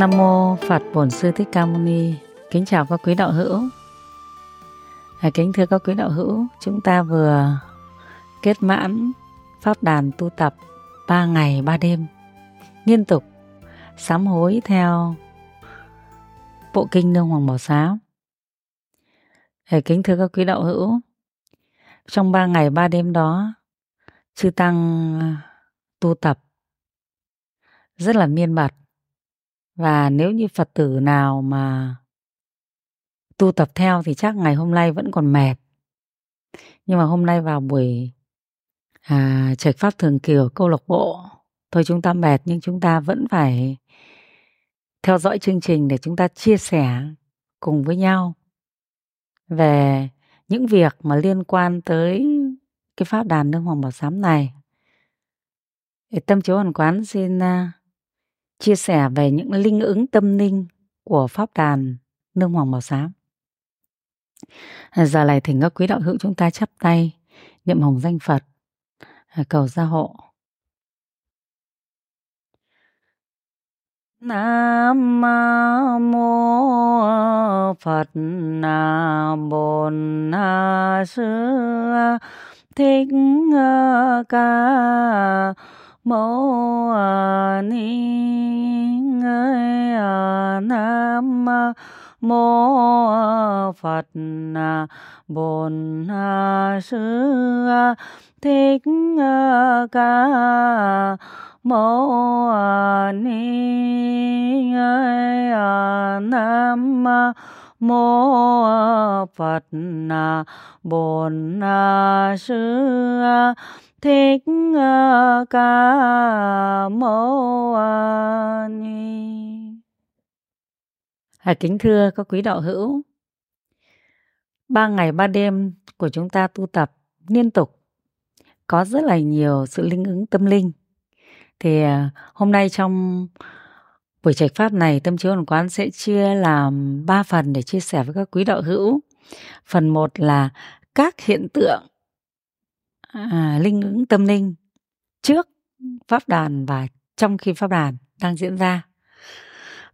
Nam mô Phật Bổn Sư Thích Ca Mâu Ni. Kính chào các quý đạo hữu. À, kính thưa các quý đạo hữu, chúng ta vừa kết mãn pháp đàn tu tập 3 ngày 3 đêm liên tục sám hối theo bộ kinh nương hoàng bảo sám. À, kính thưa các quý đạo hữu, trong 3 ngày 3 đêm đó, chư tăng tu tập rất là miên mật và nếu như phật tử nào mà tu tập theo thì chắc ngày hôm nay vẫn còn mệt. Nhưng mà hôm nay vào buổi à, trạch pháp thường kiều câu lạc bộ thôi chúng ta mệt nhưng chúng ta vẫn phải theo dõi chương trình để chúng ta chia sẻ cùng với nhau về những việc mà liên quan tới cái pháp đàn nương hoàng bảo sám này. Tâm chiếu hoàn quán xin uh, chia sẻ về những linh ứng tâm linh của pháp đàn, nương hoàng bảo sám. À, giờ này thỉnh các quý đạo hữu chúng ta chắp tay, niệm hồng danh Phật à, cầu gia hộ. Nam mô Phật Na Bổn Sư Thích Ca mâu à ni ngơi à nam mô phật à bồn à sư a, thích à ca mâu à ni ngơi à nam à, mô phật à bồn à sư a thích ca mâu ni. À, kính thưa các quý đạo hữu ba ngày ba đêm của chúng ta tu tập liên tục có rất là nhiều sự linh ứng tâm linh. Thì à, hôm nay trong buổi trạch pháp này tâm chiếu hoàn quán sẽ chia làm ba phần để chia sẻ với các quý đạo hữu. Phần một là các hiện tượng À. à, linh ứng tâm linh trước pháp đàn và trong khi pháp đàn đang diễn ra.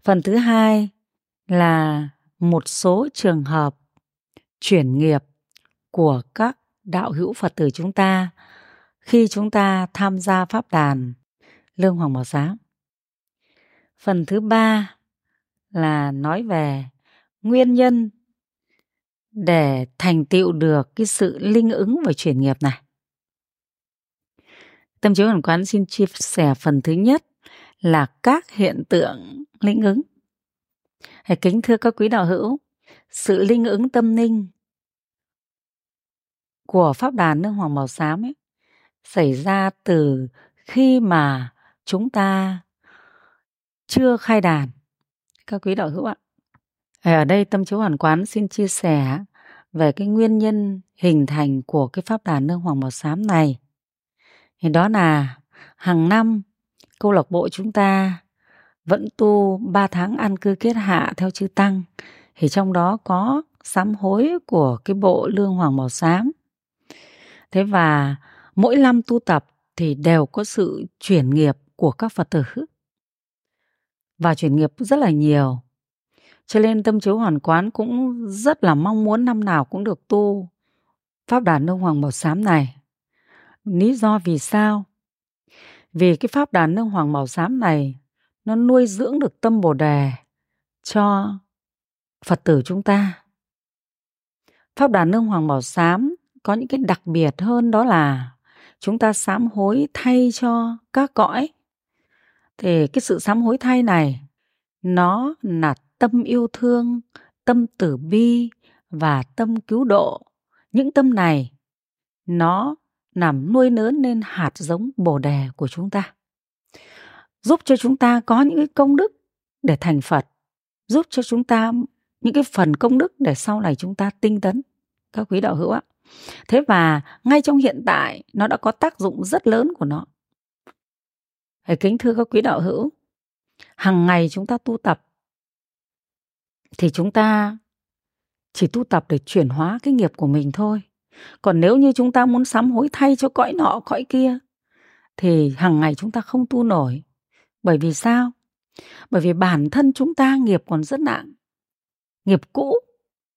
Phần thứ hai là một số trường hợp chuyển nghiệp của các đạo hữu Phật tử chúng ta khi chúng ta tham gia pháp đàn Lương Hoàng Bảo Giám. Phần thứ ba là nói về nguyên nhân để thành tựu được cái sự linh ứng và chuyển nghiệp này. Tâm chiếu hoàn quán xin chia sẻ phần thứ nhất là các hiện tượng linh ứng. Hãy kính thưa các quý đạo hữu, sự linh ứng tâm linh của Pháp đàn Nương Hoàng Màu Xám ấy, xảy ra từ khi mà chúng ta chưa khai đàn. Các quý đạo hữu ạ. Ở đây Tâm Chiếu Hoàn Quán xin chia sẻ về cái nguyên nhân hình thành của cái Pháp đàn Nương Hoàng Màu Xám này thì đó là hàng năm, câu lạc bộ chúng ta vẫn tu 3 tháng ăn cư kết hạ theo chư tăng. Thì trong đó có sám hối của cái bộ lương hoàng màu xám thế và mỗi năm tu tập thì đều có sự chuyển nghiệp của các phật tử. Và chuyển nghiệp rất là nhiều. Cho nên tâm chiếu hoàn quán cũng rất là mong muốn năm nào cũng được tu pháp đàn lương hoàng màu xám này. Lý do vì sao? Vì cái pháp đàn nương hoàng màu xám này nó nuôi dưỡng được tâm Bồ đề cho Phật tử chúng ta. Pháp đàn nương hoàng màu xám có những cái đặc biệt hơn đó là chúng ta sám hối thay cho các cõi. Thì cái sự sám hối thay này nó là tâm yêu thương, tâm tử bi và tâm cứu độ. Những tâm này nó làm nuôi lớn nên hạt giống bồ đề của chúng ta. Giúp cho chúng ta có những cái công đức để thành phật. Giúp cho chúng ta những cái phần công đức để sau này chúng ta tinh tấn. Các quý đạo hữu ạ. Thế và ngay trong hiện tại, nó đã có tác dụng rất lớn của nó. Hãy kính thưa các quý đạo hữu hàng ngày chúng ta tu tập thì chúng ta chỉ tu tập để chuyển hóa cái nghiệp của mình thôi còn nếu như chúng ta muốn sám hối thay cho cõi nọ, cõi kia, thì hàng ngày chúng ta không tu nổi. Bởi vì sao? Bởi vì bản thân chúng ta nghiệp còn rất nặng. Nghiệp cũ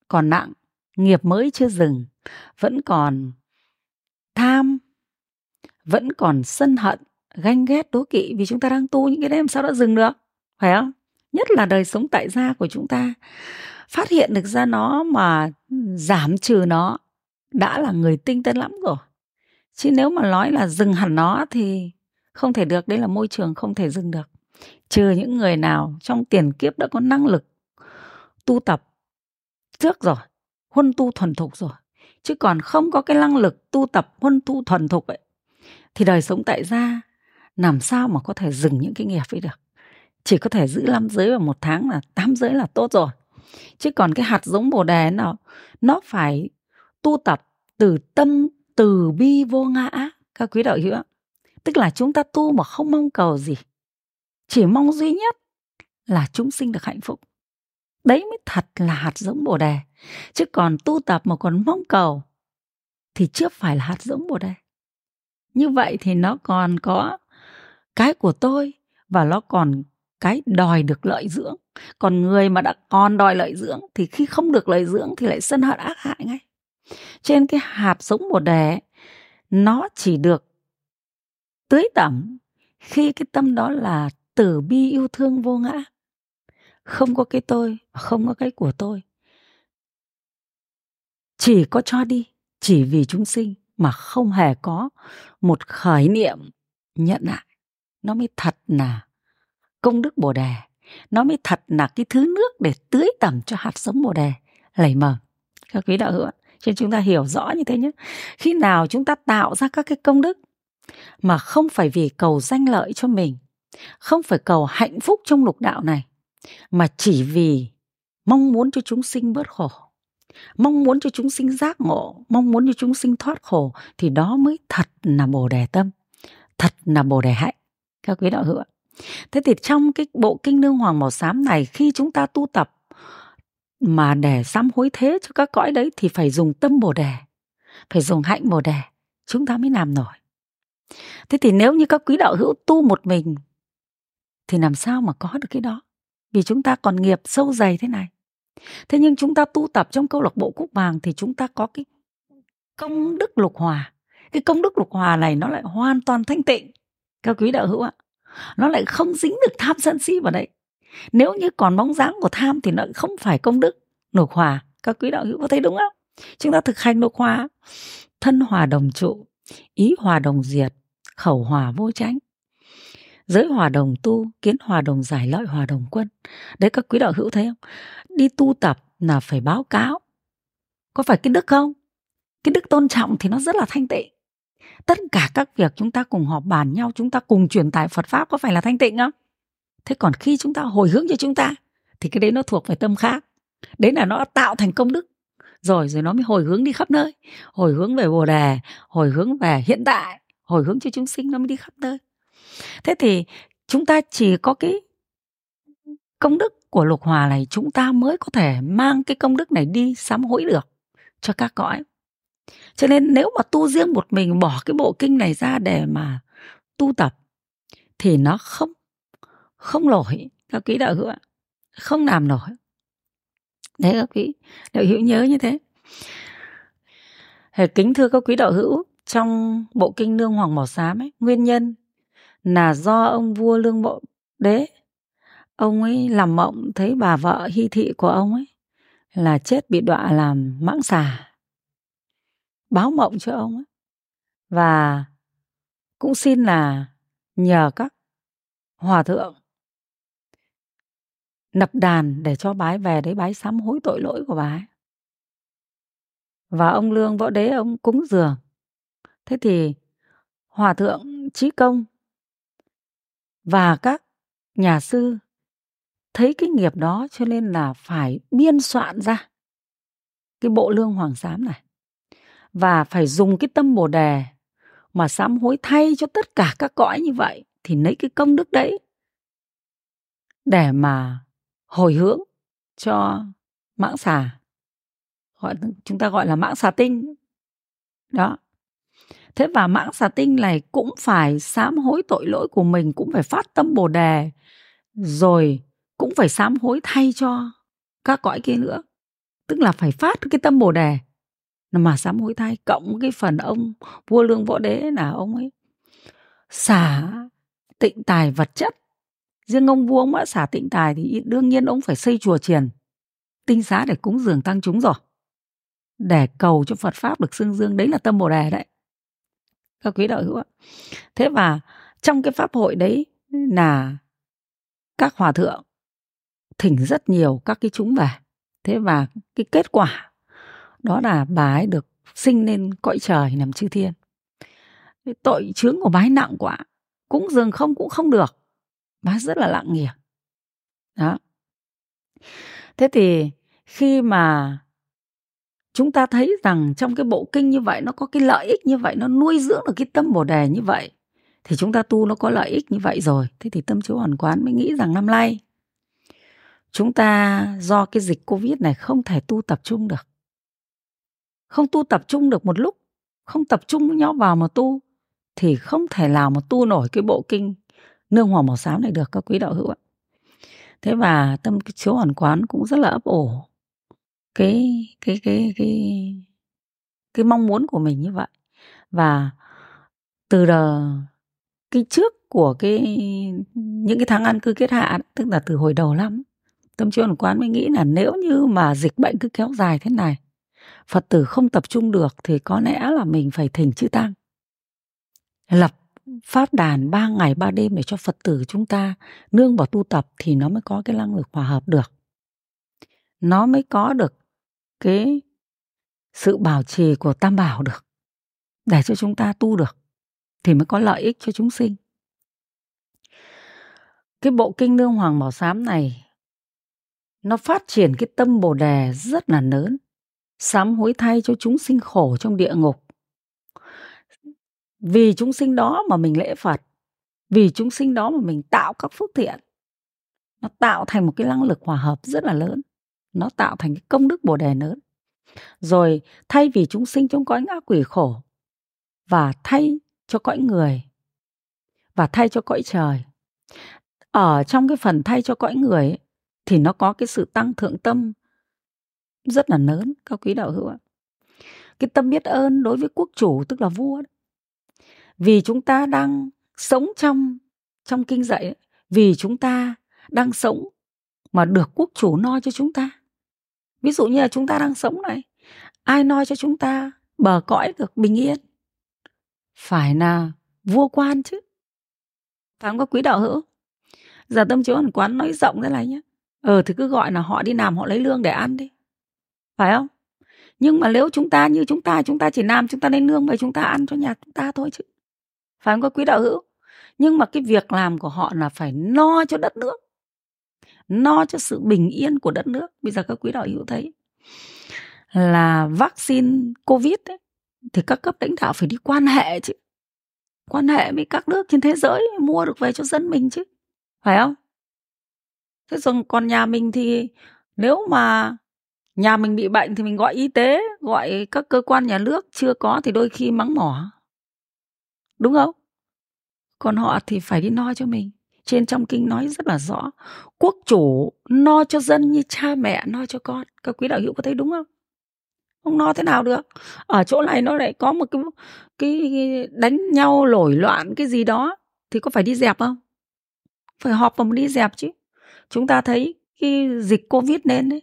còn nặng, nghiệp mới chưa dừng, vẫn còn tham, vẫn còn sân hận, ganh ghét, đố kỵ vì chúng ta đang tu những cái đấy làm sao đã dừng được. Phải không? Nhất là đời sống tại gia của chúng ta. Phát hiện được ra nó mà giảm trừ nó đã là người tinh tấn lắm rồi. Chứ nếu mà nói là dừng hẳn nó thì không thể được, đấy là môi trường không thể dừng được. Trừ những người nào trong tiền kiếp đã có năng lực tu tập trước rồi, huân tu thuần thục rồi, chứ còn không có cái năng lực tu tập, huân tu thuần thục ấy, thì đời sống tại gia làm sao mà có thể dừng những cái nghiệp ấy được. Chỉ có thể giữ năm giới vào một tháng là tám giới là tốt rồi. Chứ còn cái hạt giống bồ đề nào nó phải tu tập từ tâm, từ bi vô ngã, các quý đạo hữu tức là chúng ta tu mà không mong cầu gì, chỉ mong duy nhất là chúng sinh được hạnh phúc. Đấy mới thật là hạt giống bồ đề. Chứ còn tu tập mà còn mong cầu thì chưa phải là hạt giống bồ đề. Như vậy thì nó còn có cái của tôi và nó còn cái đòi được lợi dưỡng. Còn người mà đã còn đòi lợi dưỡng thì khi không được lợi dưỡng thì lại sân hận ác hại ngay trên cái hạt giống bồ đề nó chỉ được tưới tẩm khi cái tâm đó là từ bi yêu thương vô ngã. Không có cái tôi, không có cái của tôi. Chỉ có cho đi, chỉ vì chúng sinh mà không hề có một khởi niệm nhận lại. Nó mới thật là công đức bồ đề. Nó mới thật là cái thứ nước để tưới tẩm cho hạt giống bồ đề. Lầy mờ. Các quý đạo hữu cho chúng ta hiểu rõ như thế nhé. Khi nào chúng ta tạo ra các cái công đức mà không phải vì cầu danh lợi cho mình, không phải cầu hạnh phúc trong lục đạo này, mà chỉ vì mong muốn cho chúng sinh bớt khổ, mong muốn cho chúng sinh giác ngộ, mong muốn cho chúng sinh thoát khổ, thì đó mới thật là bồ đề tâm, thật là bồ đề hạnh. Các quý đạo hữu thế thì trong cái bộ kinh nương hoàng màu xám này, khi chúng ta tu tập mà để sám hối thế cho các cõi đấy thì phải dùng tâm bồ đề, phải dùng hạnh bồ đề. Chúng ta mới làm nổi. Thế thì nếu như các quý đạo hữu tu một mình, thì làm sao mà có được cái đó? Vì chúng ta còn nghiệp sâu dày thế này. Thế nhưng chúng ta tu tập trong câu lạc bộ cúc vàng thì chúng ta có cái công đức lục hòa. Cái công đức lục hòa này nó lại hoàn toàn thanh tịnh. Các quý đạo hữu ạ, nó lại không dính được tham sân si vào đấy nếu như còn bóng dáng của tham thì nó không phải công đức, nộp hòa. Các quý đạo hữu có thấy đúng không? Chúng ta thực hành nộp hòa. Thân hòa đồng trụ, ý hòa đồng diệt, khẩu hòa vô tránh giới hòa đồng tu, kiến hòa đồng giải lợi, hòa đồng quân. Đấy, các quý đạo hữu thấy không? Đi tu tập là phải báo cáo. Có phải cái đức không? Cái đức tôn trọng thì nó rất là thanh tịnh. Tất cả các việc chúng ta cùng họp bàn nhau, chúng ta cùng truyền tải phật pháp có phải là thanh tịnh không? Thế còn khi chúng ta hồi hướng cho chúng ta, thì cái đấy nó thuộc về tâm khác. Đấy là nó tạo thành công đức. Rồi rồi nó mới hồi hướng đi khắp nơi. Hồi hướng về bồ đề, hồi hướng về hiện tại, hồi hướng cho chúng sinh nó mới đi khắp nơi. Thế thì chúng ta chỉ có cái công đức của lục hòa này, chúng ta mới có thể mang cái công đức này đi sám hối được cho các cõi. Cho nên nếu mà tu riêng một mình bỏ cái bộ kinh này ra để mà tu tập, thì nó không không nổi các quý đạo hữu ạ. Không làm nổi. Đấy các quý đạo hữu nhớ như thế. Kính thưa các quý đạo hữu, trong bộ kinh lương hoàng màu xám ấy, nguyên nhân là do ông vua lương bộ đế, ông ấy làm mộng thấy bà vợ hy thị của ông ấy là chết bị đọa làm mãng xà, báo mộng cho ông ấy. Và cũng xin là nhờ các hòa thượng nập đàn để cho bái về đấy bái sám hối tội lỗi của bái. Và ông Lương Võ Đế ông cúng dường. Thế thì Hòa thượng Trí Công và các nhà sư thấy cái nghiệp đó cho nên là phải biên soạn ra cái bộ lương hoàng sám này và phải dùng cái tâm bồ đề mà sám hối thay cho tất cả các cõi như vậy thì lấy cái công đức đấy để mà hồi hướng cho mãng xà, gọi, chúng ta gọi là mãng xà tinh. Đó. Thế và mãng xà tinh này cũng phải sám hối tội lỗi của mình, cũng phải phát tâm bồ đề, rồi cũng phải sám hối thay cho các cõi kia nữa. Tức là phải phát cái tâm bồ đề. Mà sám hối thay, cộng cái phần ông vua lương võ đế là ông ấy, xả tịnh tài vật chất riêng ông vua ông đã xả tịnh tài thì đương nhiên ông phải xây chùa triền tinh xá để cúng dường tăng chúng rồi. Để cầu cho Phật pháp được xưng dương, đấy là tâm bồ đề đấy. Các quý đạo hữu ạ. Thế và trong cái pháp hội đấy là các hòa thượng thỉnh rất nhiều các cái chúng về. Thế và cái kết quả đó là bà ấy được sinh lên cõi trời nằm chư thiên. Tội chướng của bà ấy nặng quá. Cũng dường không cũng không được bác rất là lặng nghiệp à? đó. Thế thì khi mà chúng ta thấy rằng trong cái bộ kinh như vậy, nó có cái lợi ích như vậy, nó nuôi dưỡng được cái tâm bồ đề như vậy, thì chúng ta tu nó có lợi ích như vậy rồi, thế thì tâm chiếu hoàn quán mới nghĩ rằng năm nay chúng ta do cái dịch covid này không thể tu tập trung được. Không tu tập trung được một lúc, không tập trung với nhau vào mà tu, thì không thể nào mà tu nổi cái bộ kinh nương hoàng màu xám này được các quý đạo hữu ạ. Thế và tâm chiếu hoàn quán cũng rất là ấp ổ cái cái cái cái cái mong muốn của mình như vậy. Và từ đờ, cái trước của cái, những cái tháng ăn cư kết hạ, tức là từ hồi đầu lắm, tâm chiếu hoàn quán mới nghĩ là nếu như mà dịch bệnh cứ kéo dài thế này, phật tử không tập trung được thì có lẽ là mình phải thỉnh chư tăng lập pháp đàn ba ngày ba đêm để cho phật tử chúng ta nương vào tu tập thì nó mới có cái năng lực hòa hợp được. Nó mới có được cái sự bảo trì của tam bảo được, để cho chúng ta tu được, thì mới có lợi ích cho chúng sinh. Cái bộ kinh nương hoàng bảo sám này, nó phát triển cái tâm bồ đề rất là lớn, sám hối thay cho chúng sinh khổ trong địa ngục vì chúng sinh đó mà mình lễ phật. Vì chúng sinh đó mà mình tạo các phước thiện. Nó tạo thành một cái năng lực hòa hợp rất là lớn. Nó tạo thành cái công đức bồ đề lớn. Rồi thay vì chúng sinh trong cõi ngã quỷ khổ và thay cho cõi người và thay cho cõi trời ở trong cái phần thay cho cõi người ấy, thì nó có cái sự tăng thượng tâm rất là lớn các quý đạo hữu ạ. Cái tâm biết ơn đối với quốc chủ tức là vua vì chúng ta đang sống trong trong kinh dạy vì chúng ta đang sống mà được quốc chủ no cho chúng ta. Ví dụ như là chúng ta đang sống này, ai no cho chúng ta bờ cõi được bình yên? Phải là vua quan chứ. Phải không? Có quý đạo hữu? Giờ tâm chiếu hoàn quán nói rộng thế này nhé ờ thì cứ gọi là họ đi làm họ lấy lương để ăn đi. Phải không? Nhưng mà nếu chúng ta như chúng ta chúng ta chỉ làm, chúng ta lấy lương về chúng ta ăn cho nhà chúng ta thôi chứ phải không có quý đạo hữu? Nhưng mà cái việc làm của họ là phải no cho đất nước no cho sự bình yên của đất nước. Bây giờ các quý đạo hữu thấy là vaccine covid ấy, thì các cấp lãnh đạo phải đi quan hệ chứ. Quan hệ với các nước trên thế giới mua được về cho dân mình chứ phải không? Thế rồi còn nhà mình thì nếu mà nhà mình bị bệnh thì mình gọi y tế gọi các cơ quan nhà nước chưa có thì đôi khi mắng mỏ đúng không? Còn họ thì phải đi no cho mình. Trên trong kinh nói rất là rõ quốc chủ no cho dân như cha mẹ no cho con. Các quý đạo hữu có thấy đúng không? Không no thế nào được. Ở chỗ này nó lại có một cái cái đánh nhau lổi loạn cái gì đó thì có phải đi dẹp không? Phải họp và đi dẹp chứ. Chúng ta thấy khi dịch covid lên, đấy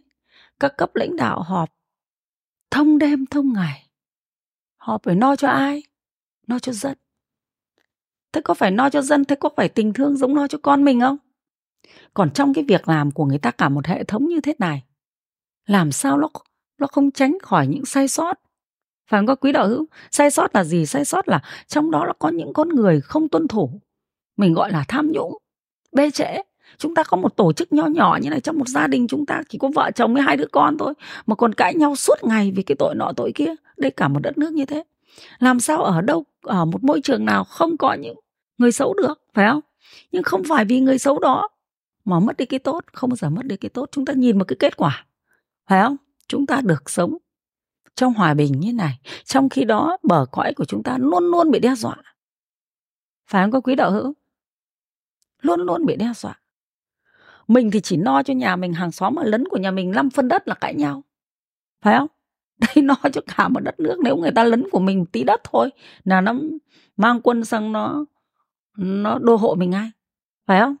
các cấp lãnh đạo họp thông đêm thông ngày. Họp phải no cho ai? No cho dân thế có phải no cho dân, thế có phải tình thương giống no cho con mình không? Còn trong cái việc làm của người ta cả một hệ thống như thế này, làm sao nó nó không tránh khỏi những sai sót? Phải không? Có quý đạo hữu, sai sót là gì? Sai sót là trong đó nó có những con người không tuân thủ, mình gọi là tham nhũng, bê trễ. Chúng ta có một tổ chức nho nhỏ như này, trong một gia đình chúng ta chỉ có vợ chồng với hai đứa con thôi, mà còn cãi nhau suốt ngày vì cái tội nọ tội kia, đây cả một đất nước như thế. Làm sao ở đâu, ở một môi trường nào không có những người xấu được, phải không? Nhưng không phải vì người xấu đó mà mất đi cái tốt, không bao giờ mất đi cái tốt. Chúng ta nhìn một cái kết quả, phải không? Chúng ta được sống trong hòa bình như này. Trong khi đó, bờ cõi của chúng ta luôn luôn bị đe dọa. Phải không, có quý đạo hữu? Luôn luôn bị đe dọa. Mình thì chỉ no cho nhà mình, hàng xóm mà lấn của nhà mình 5 phân đất là cãi nhau. Phải không? Đây no cho cả một đất nước. Nếu người ta lấn của mình tí đất thôi, là nó mang quân sang nó nó đô hộ mình ngay. Phải không?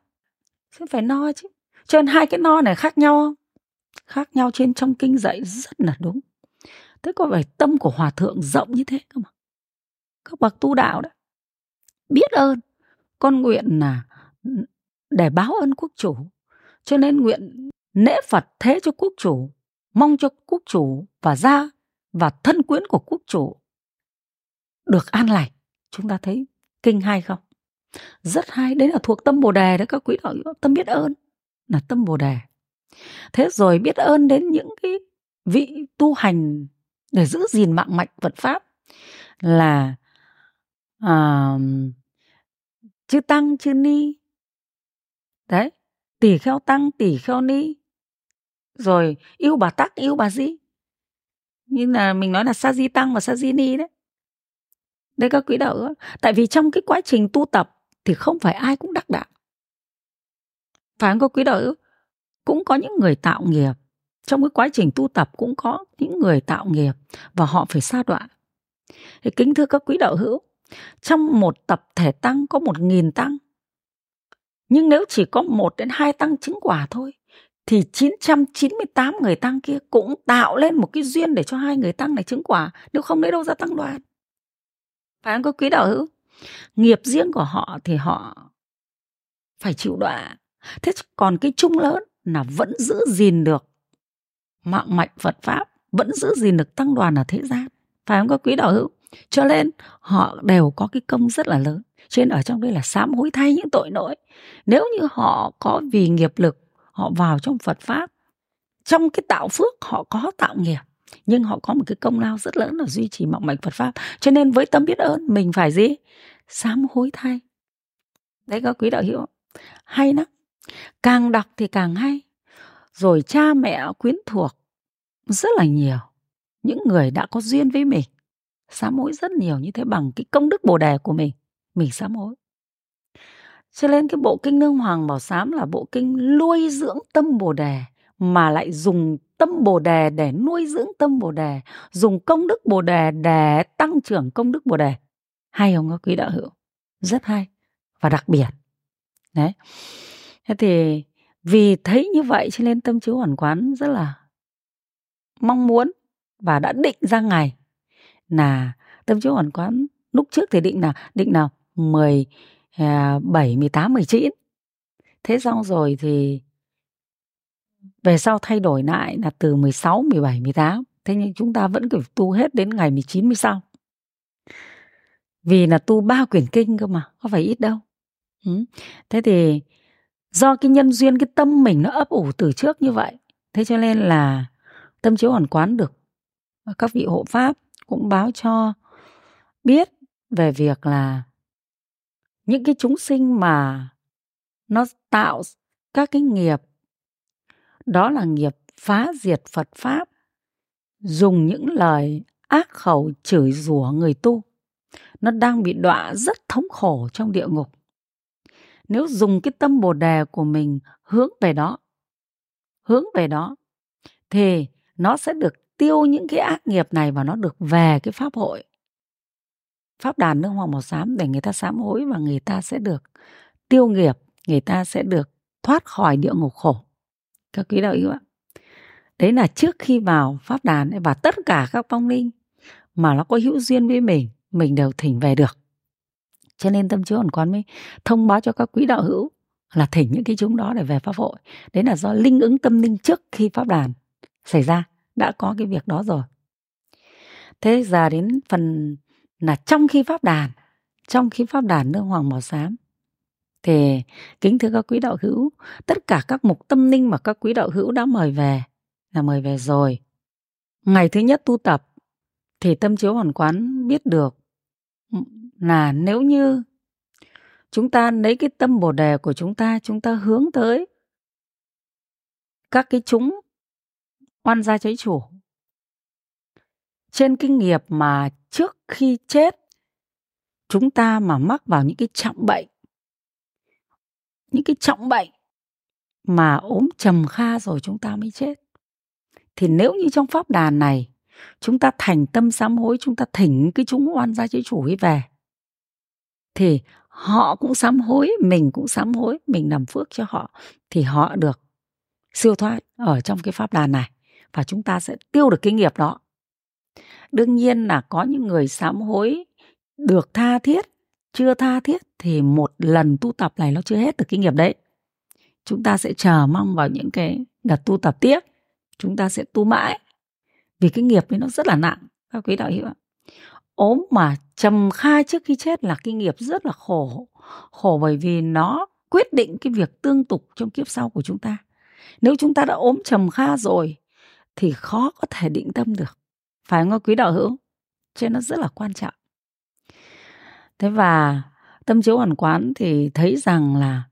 Chứ phải no chứ. Cho nên hai cái no này khác nhau không? Khác nhau trên trong kinh dạy rất là đúng. Thế có phải tâm của hòa thượng rộng như thế cơ mà các bậc tu đạo đó, biết ơn. Con nguyện là để báo ơn quốc chủ. Cho nên nguyện lễ phật thế cho quốc chủ, mong cho quốc chủ và gia và thân quyến của quốc chủ được an lành. Chúng ta thấy kinh hay không? Rất hay đấy là thuộc tâm bồ đề đấy các quý đạo tâm biết ơn là tâm bồ đề. Thế rồi biết ơn đến những cái vị tu hành để giữ gìn mạng mạch Phật pháp là à, chư tăng chư ni. Đấy tỷ kheo tăng tỷ kheo ni rồi yêu bà tắc yêu bà di. Như là mình nói là sa di tăng và sa di ni đấy. Đây các quý đạo tại vì trong cái quá trình tu tập thì không phải ai cũng đắc đạo. Phải không có quý đạo cũng có những người tạo nghiệp. Trong cái quá trình tu tập cũng có những người tạo nghiệp và họ phải sa đoạn thì kính thưa các quý đạo hữu, trong một tập thể tăng có một nghìn tăng. Nhưng nếu chỉ có một đến hai tăng chứng quả thôi, thì 998 người tăng kia cũng tạo lên một cái duyên để cho hai người tăng này chứng quả, nếu không lấy đâu ra tăng đoàn. Phải không có quý đạo hữu? Nghiệp riêng của họ thì họ phải chịu đọa. Thế còn cái chung lớn là vẫn giữ gìn được mạng mạch Phật pháp, vẫn giữ gìn được tăng đoàn ở thế gian. Phải không có quý đạo hữu? Cho nên họ đều có cái công rất là lớn. Cho nên ở trong đây là sám hối thay những tội lỗi. Nếu như họ có vì nghiệp lực, họ vào trong Phật pháp, trong cái tạo phước họ có tạo nghiệp nhưng họ có một cái công lao rất lớn là duy trì mạng mạch Phật pháp. Cho nên với tâm biết ơn mình phải gì? Sám hối thay. Đấy các quý đạo hữu, hay lắm. Càng đọc thì càng hay. Rồi cha mẹ quyến thuộc rất là nhiều. Những người đã có duyên với mình sám hối rất nhiều như thế bằng cái công đức bồ đề của mình mình sám hối. Cho nên cái bộ kinh nương hoàng bảo sám là bộ kinh nuôi dưỡng tâm bồ đề mà lại dùng tâm bồ đề để nuôi dưỡng tâm bồ đề, dùng công đức bồ đề để tăng trưởng công đức bồ đề. Hay không các quý đạo hữu? Rất hay và đặc biệt. Đấy. Thế thì vì thấy như vậy cho nên tâm chiếu hoàn quán rất là mong muốn và đã định ra ngày là tâm chiếu hoàn quán lúc trước thì định là, định nào 10 7 18 19 thế xong rồi thì về sau thay đổi lại là từ 16 17 18 thế nhưng chúng ta vẫn phải tu hết đến ngày 19 mới xong vì là tu ba quyển kinh cơ mà, có phải ít đâu. Ừ. thế thì do cái nhân duyên, cái tâm mình nó ấp ủ từ trước như vậy, thế cho nên là tâm chiếu hoàn quán được. Các vị hộ pháp cũng báo cho biết về việc là những cái chúng sinh mà nó tạo các cái nghiệp đó là nghiệp phá diệt Phật pháp. Dùng những lời ác khẩu chửi rủa người tu, nó đang bị đọa rất thống khổ trong địa ngục. Nếu dùng cái tâm bồ đề của mình hướng về đó, hướng về đó, thì nó sẽ được tiêu những cái ác nghiệp này và nó được về cái pháp hội. Pháp đàn nước hoàng màu xám để người ta sám hối và người ta sẽ được tiêu nghiệp, người ta sẽ được thoát khỏi địa ngục khổ các quý đạo hữu ạ. Đấy là trước khi vào pháp đàn và tất cả các phong linh mà nó có hữu duyên với mình mình đều thỉnh về được. Cho nên tâm chiếu ẩn quán mới thông báo cho các quý đạo hữu là thỉnh những cái chúng đó để về pháp hội. Đấy là do linh ứng tâm linh trước khi pháp đàn xảy ra, đã có cái việc đó rồi. Thế giờ đến phần là trong khi pháp đàn, trong khi pháp đàn nương hoàng màu xám thì kính thưa các quý đạo hữu, tất cả các mục tâm linh mà các quý đạo hữu đã mời về là mời về rồi. Ngày thứ nhất tu tập thì tâm chiếu hoàn quán biết được là nếu như chúng ta lấy cái tâm bồ đề của chúng ta chúng ta hướng tới các cái chúng oan gia cháy chủ. Trên kinh nghiệp mà trước khi chết, chúng ta mà mắc vào những cái trọng bệnh những cái trọng bệnh mà ốm trầm kha rồi chúng ta mới chết. Thì nếu như trong pháp đàn này, chúng ta thành tâm sám hối, chúng ta thỉnh cái chúng oan gia chế chủ ấy về, thì họ cũng sám hối, mình cũng sám hối, mình làm phước cho họ, thì họ được siêu thoát ở trong cái pháp đàn này và chúng ta sẽ tiêu được cái nghiệp đó. Đương nhiên là có những người sám hối được tha thiết chưa tha thiết thì một lần tu tập này nó chưa hết được kinh nghiệp đấy. Chúng ta sẽ chờ mong vào những cái đợt tu tập tiếp. Chúng ta sẽ tu mãi. Vì cái nghiệp ấy nó rất là nặng, các quý đạo hữu ạ. Ốm mà trầm khai trước khi chết là cái nghiệp rất là khổ. Khổ bởi vì nó quyết định cái việc tương tục trong kiếp sau của chúng ta. Nếu chúng ta đã ốm trầm kha rồi thì khó có thể định tâm được. Phải không quý đạo hữu? Cho nên nó rất là quan trọng thế và tâm chiếu hoàn quán thì thấy rằng là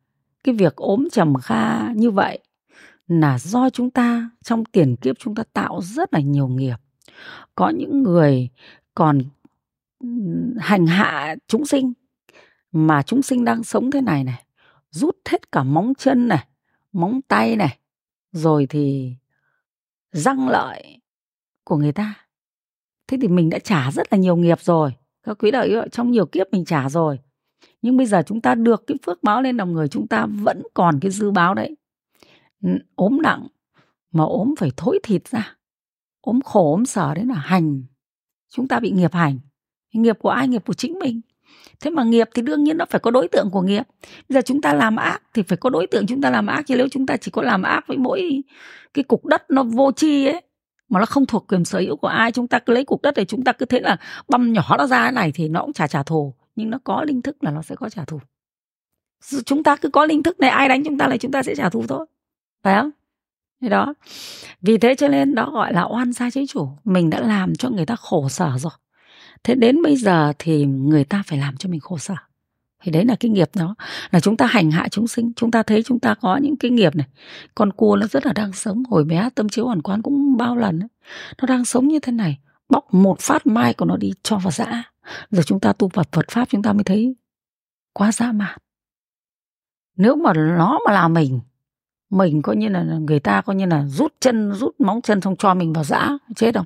cái việc ốm trầm kha như vậy là do chúng ta, trong tiền kiếp chúng ta tạo rất là nhiều nghiệp. Có những người còn hành hạ chúng sinh, mà chúng sinh đang sống thế này này, rút hết cả móng chân này, móng tay này, rồi thì răng lợi của người ta. Thế thì mình đã trả rất là nhiều nghiệp rồi các quý đạo hữu trong nhiều kiếp mình trả rồi. Nhưng bây giờ chúng ta được cái phước báo lên đồng người, chúng ta vẫn còn cái dư báo đấy. Ốm nặng, mà ốm phải thối thịt ra. Ốm khổ, ốm sở đấy là hành. Chúng ta bị nghiệp hành. Nghiệp của ai? Nghiệp của chính mình. Thế mà nghiệp thì đương nhiên nó phải có đối tượng của nghiệp. Bây giờ chúng ta làm ác thì phải có đối tượng chúng ta làm ác. Chứ nếu chúng ta chỉ có làm ác với mỗi cái cục đất nó vô tri ấy mà nó không thuộc quyền sở hữu của ai, chúng ta cứ lấy cục đất để chúng ta cứ thế là băm nhỏ nó ra cái này thì nó cũng chả trả thù. Nhưng nó có linh thức là nó sẽ có trả thù. Chúng ta cứ có linh thức này, ai đánh chúng ta là chúng ta sẽ trả thù thôi. Phải không? Thế đó. Vì thế cho nên đó gọi là oan gia chế chủ. Mình đã làm cho người ta khổ sở rồi. Thế đến bây giờ thì người ta phải làm cho mình khổ sở thì đấy là cái nghiệp đó. Là chúng ta hành hạ chúng sinh. Chúng ta thấy chúng ta có những cái nghiệp này. Con cua nó rất là đang sống. Hồi bé tâm chiếu hoàn quán cũng bao lần ấy. nó đang sống như thế này. Bóc một phát mai của nó đi cho vào dã giờ chúng ta tu Phật Phật pháp, chúng ta mới thấy quá dã man. Nếu mà nó mà là mình mình coi như là người ta coi như là rút chân, rút móng chân xong cho mình vào dã chết không?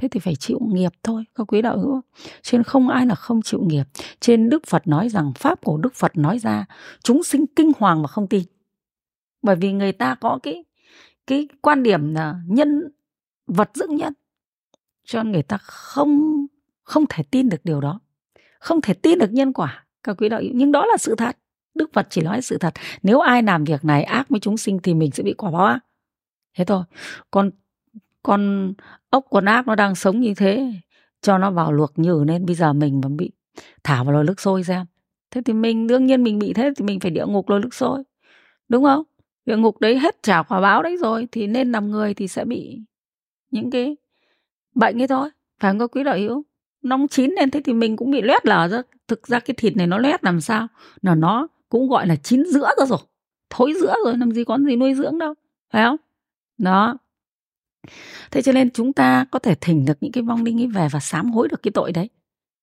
Thế thì phải chịu nghiệp thôi, các quý đạo hữu. Trên không ai là không chịu nghiệp. Trên đức phật nói rằng, pháp của đức phật nói ra, chúng sinh kinh hoàng mà không tin. Bởi vì người ta có cái cái quan điểm là nhân, vật dưỡng nhân. Cho người ta không không thể tin được điều đó. Không thể tin được nhân quả, các quý đạo hữu. Nhưng đó là sự thật. Đức phật chỉ nói sự thật. Nếu ai làm việc này ác với chúng sinh thì mình sẽ bị quả báo ác. Thế thôi. Còn con ốc con ác nó đang sống như thế, cho nó vào luộc nhử nên bây giờ mình mà bị thả vào lò nước sôi xem. Thế thì mình, đương nhiên mình bị thế thì mình phải địa ngục lò nước sôi, đúng không? Địa ngục đấy hết trả quả báo đấy rồi, thì nên làm người thì sẽ bị những cái bệnh ấy thôi. Phải không có quý đạo hữu? Nóng chín lên thế thì mình cũng bị loét lở ra. Thực ra cái thịt này nó loét làm sao? Là nó cũng gọi là chín giữa ra rồi, thối giữa rồi, làm gì có gì nuôi dưỡng đâu, phải không? Đó thế cho nên chúng ta có thể thỉnh được những cái vong linh ấy về và sám hối được cái tội đấy.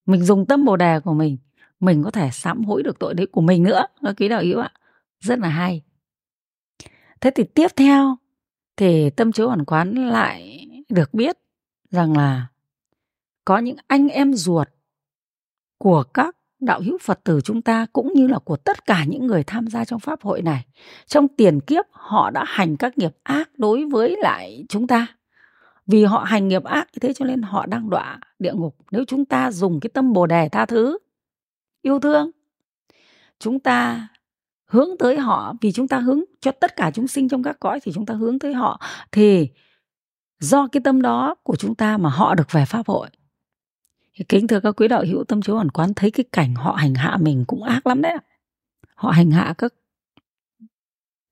Mình dùng tâm bồ đề của mình mình có thể sám hối được tội đấy của mình nữa. Các quý đạo hữu ạ. Rất là hay. Thế thì tiếp theo thì tâm chiếu hoàn quán lại được biết rằng là có những anh em ruột của các đạo hữu Phật tử chúng ta cũng như là của tất cả những người tham gia trong pháp hội này. Trong tiền kiếp họ đã hành các nghiệp ác đối với lại chúng ta. Vì họ hành nghiệp ác như thế cho nên họ đang đọa địa ngục. Nếu chúng ta dùng cái tâm Bồ đề tha thứ, yêu thương, chúng ta hướng tới họ vì chúng ta hướng cho tất cả chúng sinh trong các cõi thì chúng ta hướng tới họ thì do cái tâm đó của chúng ta mà họ được về pháp hội kính thưa các quý đạo hữu, tâm chiếu hoàn quán thấy cái cảnh họ hành hạ mình cũng ác lắm đấy họ hành hạ các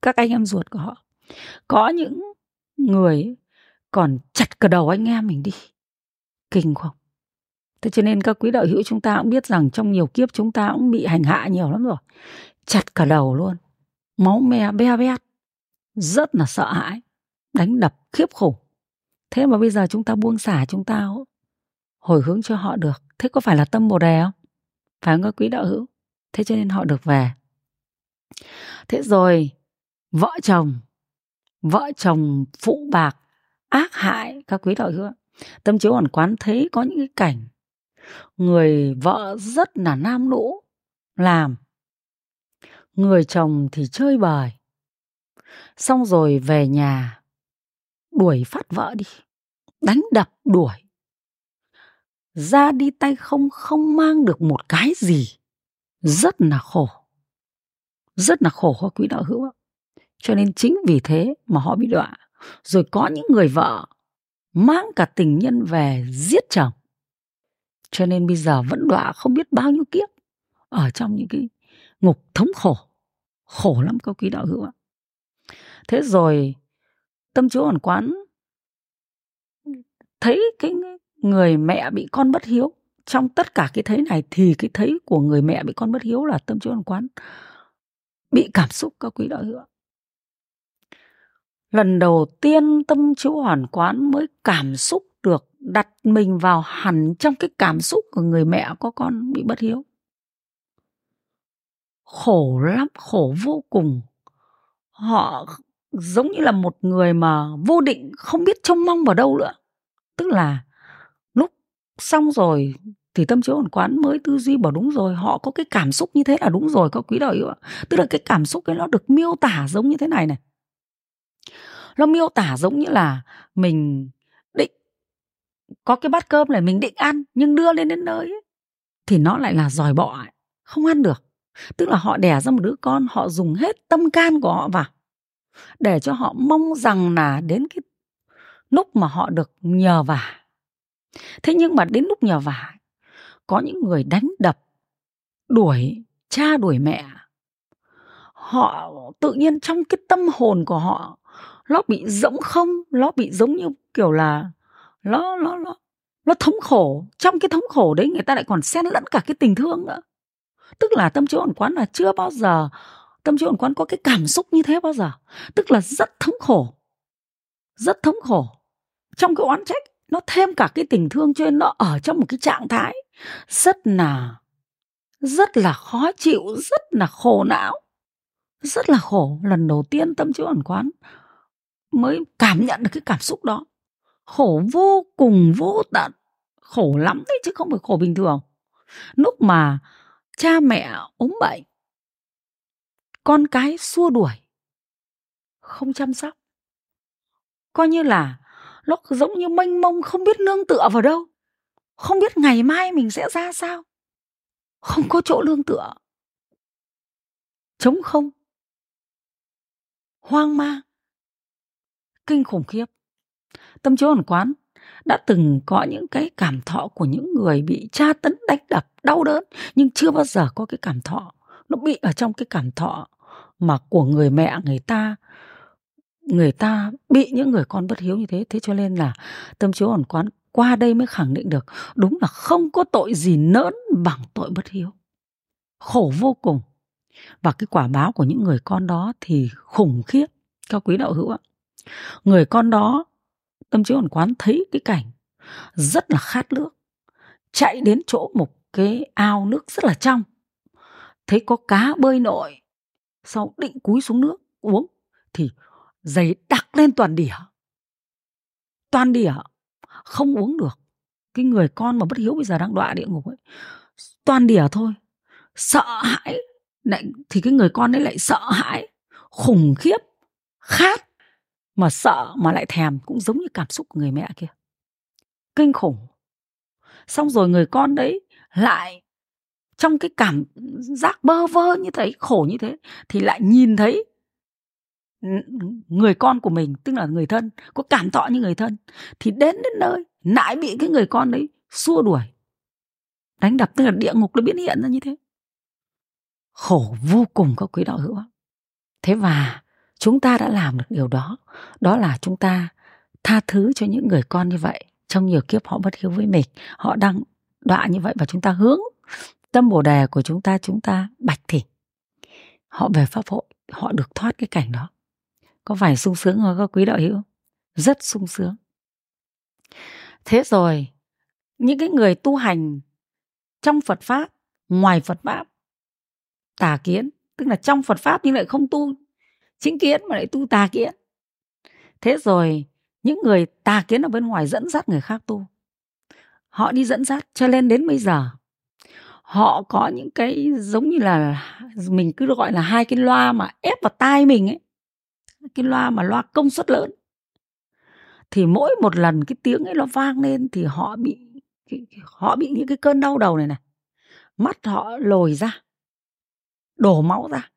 các anh em ruột của họ. Có những người còn chặt cả đầu anh em mình đi. Kinh không? Thế cho nên các quý đạo hữu chúng ta cũng biết rằng trong nhiều kiếp chúng ta cũng bị hành hạ nhiều lắm rồi. Chặt cả đầu luôn. Máu me, be bét. Rất là sợ hãi. Đánh đập, khiếp khủng. Thế mà bây giờ chúng ta buông xả chúng ta hồi hướng cho họ được. Thế có phải là tâm bồ đề không? Phải không các quý đạo hữu? Thế cho nên họ được về. Thế rồi, vợ chồng vợ chồng phụ bạc, ác hại, các quý đạo hữu tâm chiếu hoàn quán thấy có những cái cảnh, người vợ rất là nam nũ làm. Người chồng thì chơi bời. Xong rồi về nhà, đuổi phát vợ đi, đánh đập, đuổi ra đi tay không không mang được một cái gì. Rất là khổ. Rất là khổ các quý đạo hữu cho nên chính vì thế mà họ bị đọa. Rồi có những người vợ mang cả tình nhân về giết chồng. Cho nên bây giờ vẫn đọa không biết bao nhiêu kiếp ở trong những cái ngục thống khổ. Khổ lắm các quý đạo hữu ạ. Thế rồi tâm chúa hoàn quán thấy cái người mẹ bị con bất hiếu. Trong tất cả cái thấy này thì cái thấy của người mẹ bị con bất hiếu là tâm chiếu hoàn quán bị cảm xúc các quý đạo hữu lần đầu tiên tâm chiếu hoàn quán mới cảm xúc được đặt mình vào hẳn trong cái cảm xúc của người mẹ có con bị bất hiếu. Khổ lắm, khổ vô cùng. Họ giống như là một người mà vô định, không biết trông mong vào đâu nữa. Tức là xong rồi thì tâm chiếu hoàn quán mới tư duy bảo đúng rồi họ có cái cảm xúc như thế là đúng rồi các quý đạo hữu ạ. Tức là cái cảm xúc ấy nó được miêu tả giống như thế này này. Nó miêu tả giống như là mình định có cái bát cơm này mình định ăn nhưng đưa lên đến nơi ấy, thì nó lại là giỏi bọ không ăn được. Tức là họ đẻ ra một đứa con họ dùng hết tâm can của họ vào để cho họ mong rằng là đến cái lúc mà họ được nhờ vả thế nhưng mà đến lúc nhờ vả, có những người đánh đập, đuổi cha, đuổi mẹ. Họ tự nhiên trong cái tâm hồn của họ, nó bị rỗng không, nó bị giống như kiểu là nó nó nó nó thống khổ. Trong cái thống khổ đấy người ta lại còn xen lẫn cả cái tình thương nữa. Tức là tâm trí ổn quán là chưa bao giờ, tâm trí ổn quán có cái cảm xúc như thế bao giờ. Tức là rất thống khổ, rất thống khổ trong cái oán trách nó thêm cả cái tình thương cho nên nó ở trong một cái trạng thái rất là rất là khó chịu, rất là khổ não, rất là khổ. Lần đầu tiên tâm trí ẩn quán mới cảm nhận được cái cảm xúc đó. Khổ vô cùng, vô tận, khổ lắm đấy chứ không phải khổ bình thường. Lúc mà cha mẹ ốm bệnh, con cái xua đuổi, không chăm sóc, coi như là nó giống như mênh mông, không biết nương tựa vào đâu. Không biết ngày mai mình sẽ ra sao. Không có chỗ nương tựa. Trống không. Hoang mang kinh khủng khiếp. Tâm trí ẩn quán. Đã từng có những cái cảm thọ của những người bị tra tấn, đánh đập, đau đớn, nhưng chưa bao giờ có cái cảm thọ. Nó bị ở trong cái cảm thọ mà của người mẹ, người ta người ta bị những người con bất hiếu như thế. Thế cho nên là tâm chiếu ẩn quán qua đây mới khẳng định được đúng là không có tội gì nỡn bằng tội bất hiếu. Khổ vô cùng. Và cái quả báo của những người con đó thì khủng khiếp. Các quý đạo hữu ạ, người con đó, tâm chiếu ẩn quán thấy cái cảnh rất là khát nước chạy đến chỗ một cái ao nước rất là trong. Thấy có cá bơi nội, sau định cúi xuống nước uống, thì giày đặc lên toàn đỉa. Toàn đỉa, không uống được. Cái người con mà bất hiếu bây giờ đang đọa địa ngục ấy, toàn đỉa thôi. Sợ hãi, lại, thì cái người con ấy lại sợ hãi, khủng khiếp, khát, mà sợ mà lại thèm, cũng giống như cảm xúc của người mẹ kia. Kinh khủng. Xong rồi người con đấy lại, trong cái cảm giác bơ vơ như thế, khổ như thế, thì lại nhìn thấy người con của mình, tức là người thân, có cảm thọ như người thân, thì đến đến nơi lại bị cái người con đấy xua đuổi, đánh đập, tức là địa ngục nó biến hiện ra như thế. Khổ vô cùng các quý đạo hữu thế và chúng ta đã làm được điều đó. Đó là chúng ta tha thứ cho những người con như vậy. Trong nhiều kiếp họ bất hiếu với mình, họ đang đọa như vậy và chúng ta hướng tâm bồ đề của chúng ta chúng ta bạch thỉnh. Họ về pháp hội, họ được thoát cái cảnh đó có phải sung sướng không? Các quý đạo hữu? Rất sung sướng. Thế rồi, những cái người tu hành trong phật pháp, ngoài phật pháp, tà kiến, tức là trong phật pháp nhưng lại không tu chính kiến mà lại tu tà kiến. Thế rồi, những người tà kiến ở bên ngoài dẫn dắt người khác tu. Họ đi dẫn dắt cho nên đến bây giờ. Họ có những cái giống như là mình cứ gọi là hai cái loa mà ép vào tai mình ấy cái loa mà loa công suất lớn. Thì mỗi một lần cái tiếng ấy nó vang lên thì họ bị họ bị những cái cơn đau đầu này này. Mắt họ lồi ra, đổ máu ra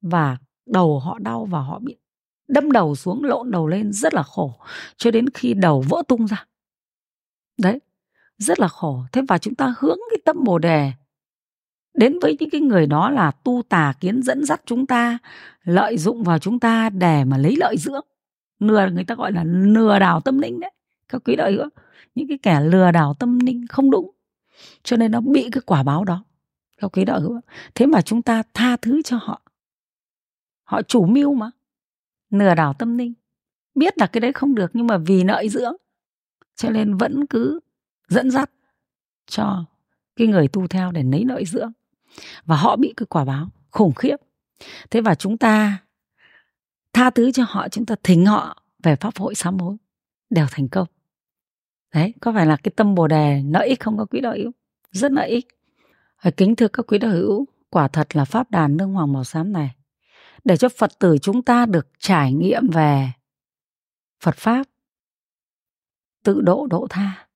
và đầu họ đau và họ bị đâm đầu xuống, lộn đầu lên rất là khổ, cho đến khi đầu vỡ tung ra. Đấy, rất là khổ. Thế và chúng ta hướng cái tâm bồ đề đến với những cái người đó là tu tà kiến dẫn dắt chúng ta, lợi dụng vào chúng ta để mà lấy lợi dưỡng lừa người ta gọi là lừa đảo tâm linh đấy các quý đợi nữa những cái kẻ lừa đảo tâm linh không đúng, cho nên nó bị cái quả báo đó các quý đạo hữu thế mà chúng ta tha thứ cho họ. Họ chủ mưu mà lừa đảo tâm linh. Biết là cái đấy không được nhưng mà vì lợi dưỡng cho nên vẫn cứ dẫn dắt cho cái người tu theo để lấy lợi dưỡng và họ bị cái quả báo khủng khiếp. Thế và chúng ta tha thứ cho họ, chúng ta thỉnh họ về pháp hội sám hối đều thành công. Đấy, có phải là cái tâm bồ đề lợi ích không có quý đạo hữu? Rất lợi ích. Hãy kính thưa các quý đạo hữu, quả thật là pháp đàn nương hoàng màu xám này, để cho phật tử chúng ta được trải nghiệm về phật pháp tự độ độ tha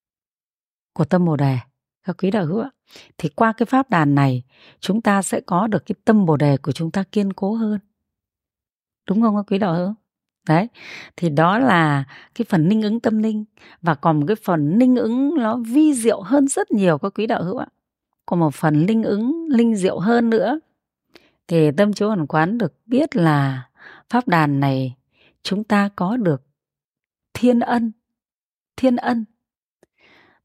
của tâm bồ đề các quý đạo hữu ạ, thì qua cái pháp đàn này, chúng ta sẽ có được cái tâm bồ đề của chúng ta kiên cố hơn. Đúng không các quý đạo hữu? Đấy, thì đó là cái phần ninh ứng tâm linh, và còn một cái phần ninh ứng nó vi diệu hơn rất nhiều các quý đạo hữu ạ. Còn một phần linh ứng, linh diệu hơn nữa, thì tâm chú hoàn quán được biết là pháp đàn này chúng ta có được thiên ân thiên ân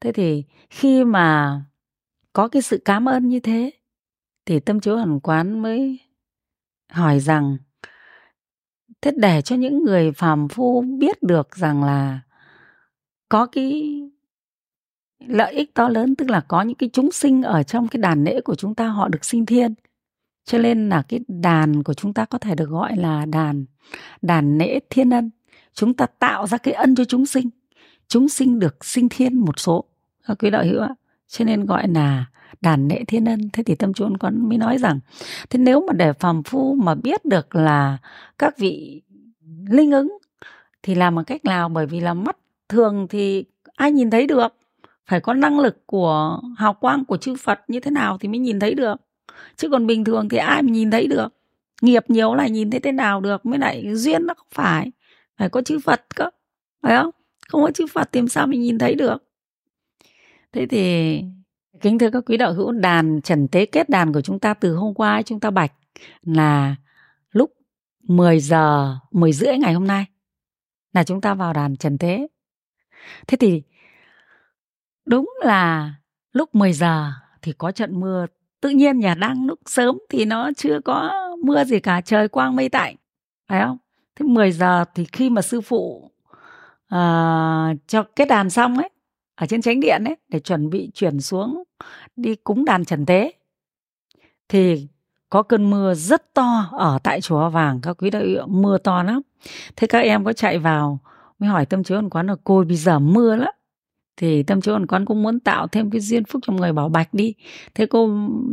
thế thì khi mà có cái sự cảm ơn như thế, thì tâm chú hoàn quán mới hỏi rằng, thế để cho những người phàm phu biết được rằng là có cái lợi ích to lớn, tức là có những cái chúng sinh ở trong cái đàn lễ của chúng ta, họ được sinh thiên. Cho nên là cái đàn của chúng ta có thể được gọi là đàn đàn lễ thiên ân. Chúng ta tạo ra cái ân cho chúng sinh chúng sinh được sinh thiên một số. Các quý đạo hữu ạ, cho nên gọi là đàn lễ thiên ân. Thế thì tâm chuôn con mới nói rằng, thế nếu mà để phàm phu mà biết được là các vị linh ứng, thì làm bằng cách nào? Bởi vì là mắt thường thì ai nhìn thấy được? Phải có năng lực của hào quang của chư Phật như thế nào thì mới nhìn thấy được? Chứ còn bình thường thì ai mà nhìn thấy được? Nghiệp nhiều là nhìn thấy thế nào được? Mới lại duyên nó không phải. Phải có chư Phật cơ, phải không? Không có chữ Phật thì sao mình nhìn thấy được. Thế thì kính thưa các quý đạo hữu, đàn trần tế kết đàn của chúng ta từ hôm qua chúng ta bạch là lúc 10 giờ 10 rưỡi ngày hôm nay là chúng ta vào đàn trần tế. Thế thì đúng là lúc 10 giờ thì có trận mưa. Tự nhiên nhà đang lúc sớm thì nó chưa có mưa gì cả, trời quang mây tạnh, phải không? Thế 10 giờ thì khi mà sư phụ uh, cho kết đàn xong ấy ở trên chánh điện ấy để chuẩn bị chuyển xuống đi cúng đàn trần tế. Thì có cơn mưa rất to ở tại chùa vàng các quý đạo mưa to lắm. Thế các em có chạy vào mới hỏi tâm chiếu quán là cô bây giờ mưa lắm. Thì tâm chiếu quán cũng muốn tạo thêm cái duyên phúc cho người bảo bạch đi. Thế cô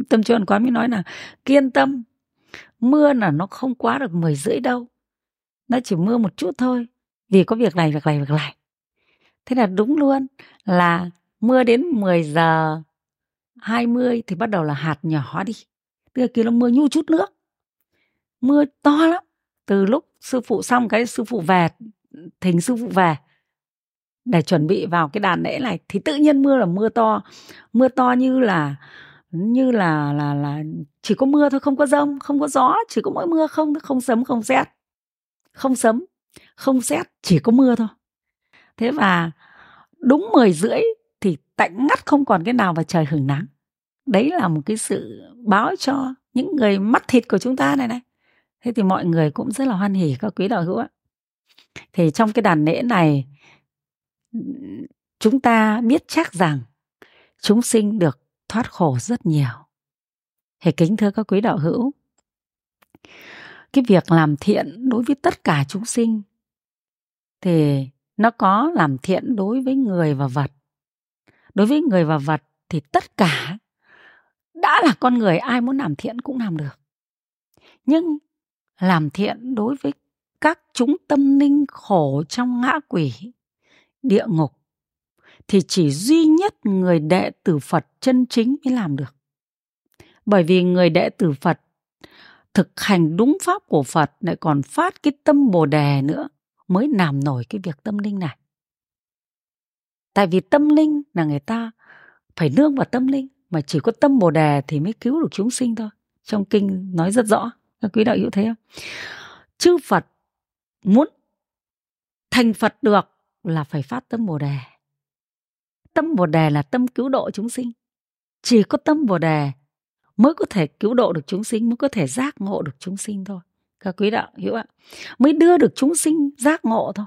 tâm chiếu quán mới nói là kiên tâm mưa là nó không quá được mười rưỡi đâu nó chỉ mưa một chút thôi vì có việc này việc này việc này. Thế là đúng luôn, là mưa đến 10 giờ 20 thì bắt đầu là hạt nhỏ đi. Tức là kia nó mưa nhu chút nước mưa to lắm. Từ lúc sư phụ xong cái sư phụ về, thỉnh sư phụ về để chuẩn bị vào cái đàn lễ này, thì tự nhiên mưa là mưa to. Mưa to như là như là là là chỉ có mưa thôi, không có rông, không có gió, chỉ có mỗi mưa không không sấm, không rét không sấm không rét chỉ có mưa thôi. Thế và đúng 10 rưỡi thì tạnh ngắt không còn cái nào và trời hửng nắng. Đấy là một cái sự báo cho những người mắt thịt của chúng ta này này. Thế thì mọi người cũng rất là hoan hỉ các quý đạo hữu ạ. Thì trong cái đàn lễ này, chúng ta biết chắc rằng chúng sinh được thoát khổ rất nhiều. Thì kính thưa các quý đạo hữu, cái việc làm thiện đối với tất cả chúng sinh thì nó có làm thiện đối với người và vật. Đối với người và vật thì tất cả đã là con người, ai muốn làm thiện cũng làm được. Nhưng làm thiện đối với các chúng tâm linh khổ trong ngã quỷ, địa ngục thì chỉ duy nhất người đệ tử Phật chân chính mới làm được. Bởi vì người đệ tử Phật thực hành đúng pháp của Phật lại còn phát cái tâm Bồ đề nữa mới làm nổi cái việc tâm linh này. Tại vì tâm linh là người ta phải nương vào tâm linh mà chỉ có tâm Bồ đề thì mới cứu được chúng sinh thôi. Trong kinh nói rất rõ, các quý đạo hữu thấy không? Chư Phật muốn thành Phật được là phải phát tâm Bồ đề. Tâm Bồ đề là tâm cứu độ chúng sinh. Chỉ có tâm Bồ đề mới có thể cứu độ được chúng sinh, mới có thể giác ngộ được chúng sinh thôi. Các quý đạo hiểu ạ? Mới đưa được chúng sinh giác ngộ thôi.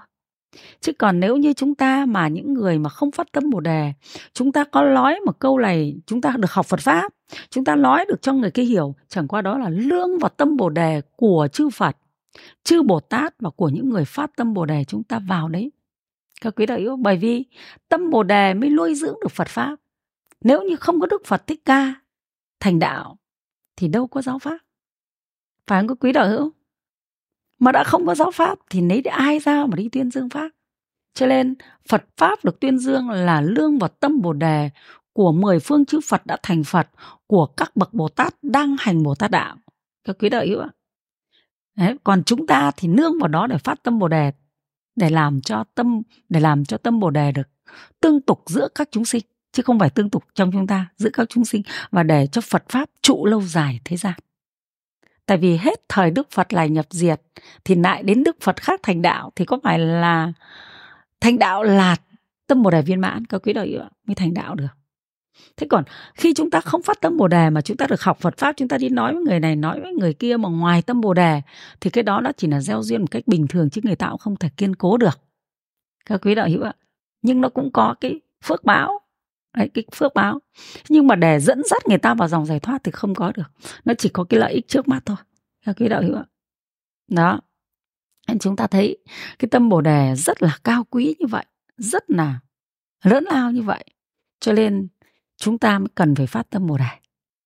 Chứ còn nếu như chúng ta mà những người mà không phát tâm Bồ đề, chúng ta có nói một câu này, chúng ta được học Phật pháp, chúng ta nói được cho người kia hiểu, chẳng qua đó là lương vào tâm Bồ đề của chư Phật, chư Bồ Tát và của những người phát tâm Bồ đề chúng ta vào đấy. Các quý đạo hữu bởi vì tâm Bồ đề mới nuôi dưỡng được Phật pháp. Nếu như không có Đức Phật Thích Ca thành đạo thì đâu có giáo pháp. Phải không các quý đạo hữu? Mà đã không có giáo pháp thì lấy ai ra mà đi tuyên dương pháp? Cho nên Phật Pháp được tuyên dương là lương và tâm Bồ Đề của mười phương chư Phật đã thành Phật, của các bậc Bồ Tát đang hành Bồ Tát đạo. Các quý đạo hữu ạ. Đấy, còn chúng ta thì nương vào đó để phát tâm Bồ Đề, để làm cho tâm để làm cho tâm Bồ Đề được tương tục giữa các chúng sinh chứ không phải tương tục trong chúng ta giữa các chúng sinh và để cho Phật pháp trụ lâu dài thế gian. Tại vì hết thời Đức Phật là nhập diệt thì lại đến Đức Phật khác thành đạo thì có phải là thành đạo là tâm Bồ đề viên mãn các quý đạo mới thành đạo được. Thế còn khi chúng ta không phát tâm Bồ đề mà chúng ta được học Phật pháp, chúng ta đi nói với người này, nói với người kia mà ngoài tâm Bồ đề thì cái đó nó chỉ là gieo duyên một cách bình thường chứ người ta cũng không thể kiên cố được. Các quý đạo hữu ạ. Nhưng nó cũng có cái phước báo Đấy, cái phước báo. Nhưng mà để dẫn dắt người ta vào dòng giải thoát thì không có được. Nó chỉ có cái lợi ích trước mắt thôi các quý đạo hữu ạ. Đó. Nên chúng ta thấy cái tâm bồ đề rất là cao quý như vậy rất là lớn lao như vậy. Cho nên chúng ta mới cần phải phát tâm bồ đề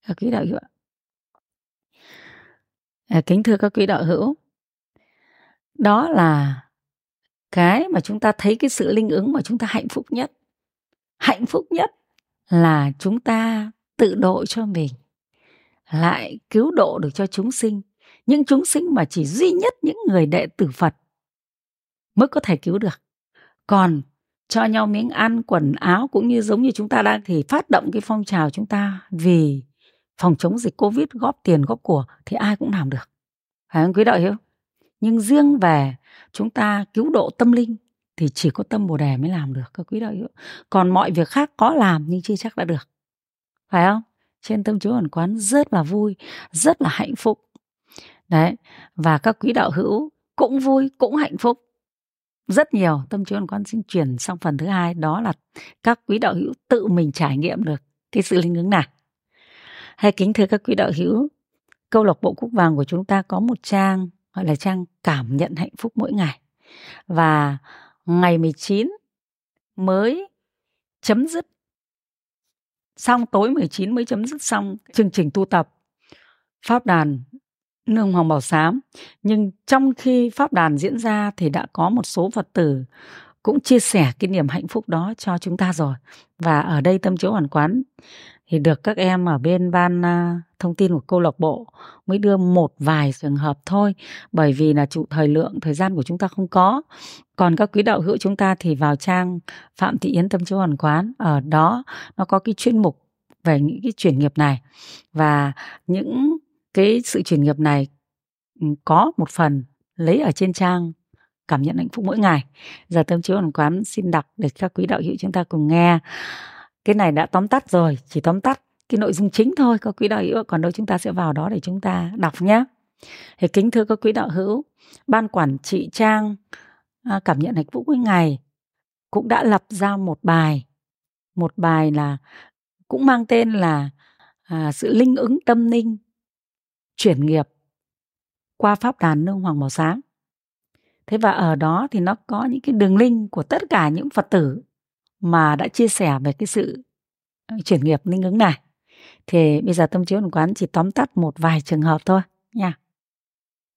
các quý đạo hữu ạ. À, kính thưa các quý đạo hữu đó là cái mà chúng ta thấy cái sự linh ứng mà chúng ta hạnh phúc nhất hạnh phúc nhất là chúng ta tự độ cho mình, lại cứu độ được cho chúng sinh. Những chúng sinh mà chỉ duy nhất những người đệ tử phật mới có thể cứu được. Còn cho nhau miếng ăn, quần áo cũng như giống như chúng ta đang thì phát động cái phong trào chúng ta vì phòng chống dịch covid, góp tiền, góp của thì ai cũng làm được. Phải không? Quý đạo hiểu nhưng riêng về chúng ta cứu độ tâm linh thì chỉ có tâm bồ đề mới làm được, các quý đạo hữu. Còn mọi việc khác có làm nhưng chưa chắc đã được. Phải không? Trên tâm chúa ẩn quán rất là vui, rất là hạnh phúc. Đấy, và các quý đạo hữu cũng vui, cũng hạnh phúc. Rất nhiều, tâm chúa ẩn quán xin chuyển sang phần thứ hai, đó là các quý đạo hữu tự mình trải nghiệm được cái sự linh ứng này. Hay kính thưa các quý đạo hữu, câu lạc bộ cúc vàng của chúng ta có một trang, gọi là trang cảm nhận hạnh phúc mỗi ngày. Và ngày 19 mới chấm dứt. Xong tối 19 mới chấm dứt xong chương trình tu tập. Pháp đàn nương hoàng bảo sám. Nhưng trong khi pháp đàn diễn ra thì đã có một số phật tử cũng chia sẻ cái niềm hạnh phúc đó cho chúng ta rồi. Và ở đây tâm chiếu hoàn quán thì được các em ở bên ban à, thông tin của câu lạc bộ mới đưa một vài trường hợp thôi, bởi vì là trụ thời lượng, thời gian của chúng ta không có. Còn các quý đạo hữu chúng ta thì vào trang phạm thị yến tâm chiếu hoàn quán, ở đó nó có cái chuyên mục về những cái chuyển nghiệp này. Và những cái sự chuyển nghiệp này ừ, có một phần lấy ở trên trang cảm nhận hạnh phúc mỗi ngày. Giờ tâm chiếu hoàn quán xin đọc để các quý đạo hữu chúng ta cùng nghe cái này đã tóm tắt rồi chỉ tóm tắt cái nội dung chính thôi các quý đạo hữu còn đâu chúng ta sẽ vào đó để chúng ta đọc nhé thì kính thưa các quý đạo hữu ban quản trị trang à, cảm nhận hạnh phúc mỗi ngày cũng đã lập ra một bài. Một bài là cũng mang tên là à, sự linh ứng tâm linh chuyển nghiệp qua pháp đàn nương hoàng màu sáng. Thế và ở đó thì nó có những cái đường link của tất cả những phật tử mà đã chia sẻ về cái sự ờ, chuyển nghiệp linh ứng này. Thì bây giờ tâm chiếu đồng quán chỉ tóm tắt một vài trường hợp thôi, nha.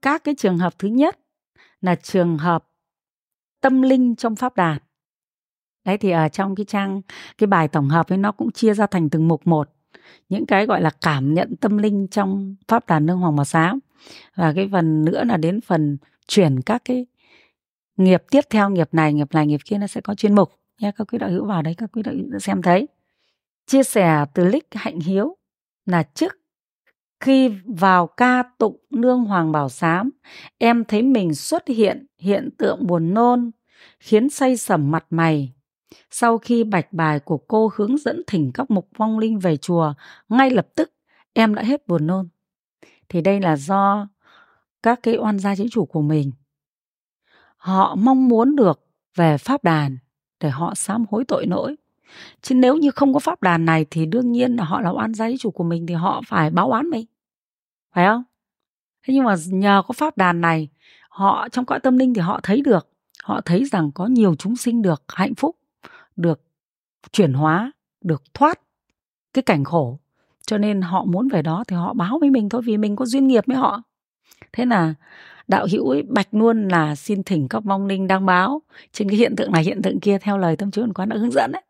Các cái trường hợp thứ nhất là trường hợp tâm linh trong pháp đàn. Đấy, thì ở trong cái trang, cái bài tổng hợp ấy nó cũng chia ra thành từng mục một. Những cái gọi là cảm nhận tâm linh trong pháp đàn nương hoàng màu xám. Và cái phần nữa là đến phần chuyển các cái nghiệp tiếp theo, nghiệp này nghiệp này, nghiệp kia, nó sẽ có chuyên mục nha các quý đạo hữu vào đấy các quý đạo hữu đã xem thấy. Chia sẻ từ lích hạnh hiếu là trước khi vào ca tụng nương hoàng bảo sám em thấy mình xuất hiện hiện tượng buồn nôn, khiến say sầm mặt mày. Sau khi bạch bài của cô hướng dẫn thỉnh các mục vong linh về chùa, ngay lập tức em đã hết buồn nôn. Thì đây là do các cái oan gia chính chủ của mình. Họ mong muốn được về pháp đàn để họ sám hối tội lỗi. Chứ nếu như không có pháp đàn này thì đương nhiên là họ là oan gia chủ của mình thì họ phải báo oán mình. Phải không? Thế nhưng mà nhờ có pháp đàn này, họ trong cõi tâm linh thì họ thấy được, họ thấy rằng có nhiều chúng sinh được hạnh phúc, được chuyển hóa, được thoát cái cảnh khổ. Cho nên họ muốn về đó thì họ báo với mình thôi vì mình có duyên nghiệp với họ. Thế là đạo hữu ấy, bạch luôn là xin thỉnh các vong linh đăng báo. Trên cái hiện tượng này, hiện tượng kia, theo lời tâm chúa quán đã hướng dẫn đấy.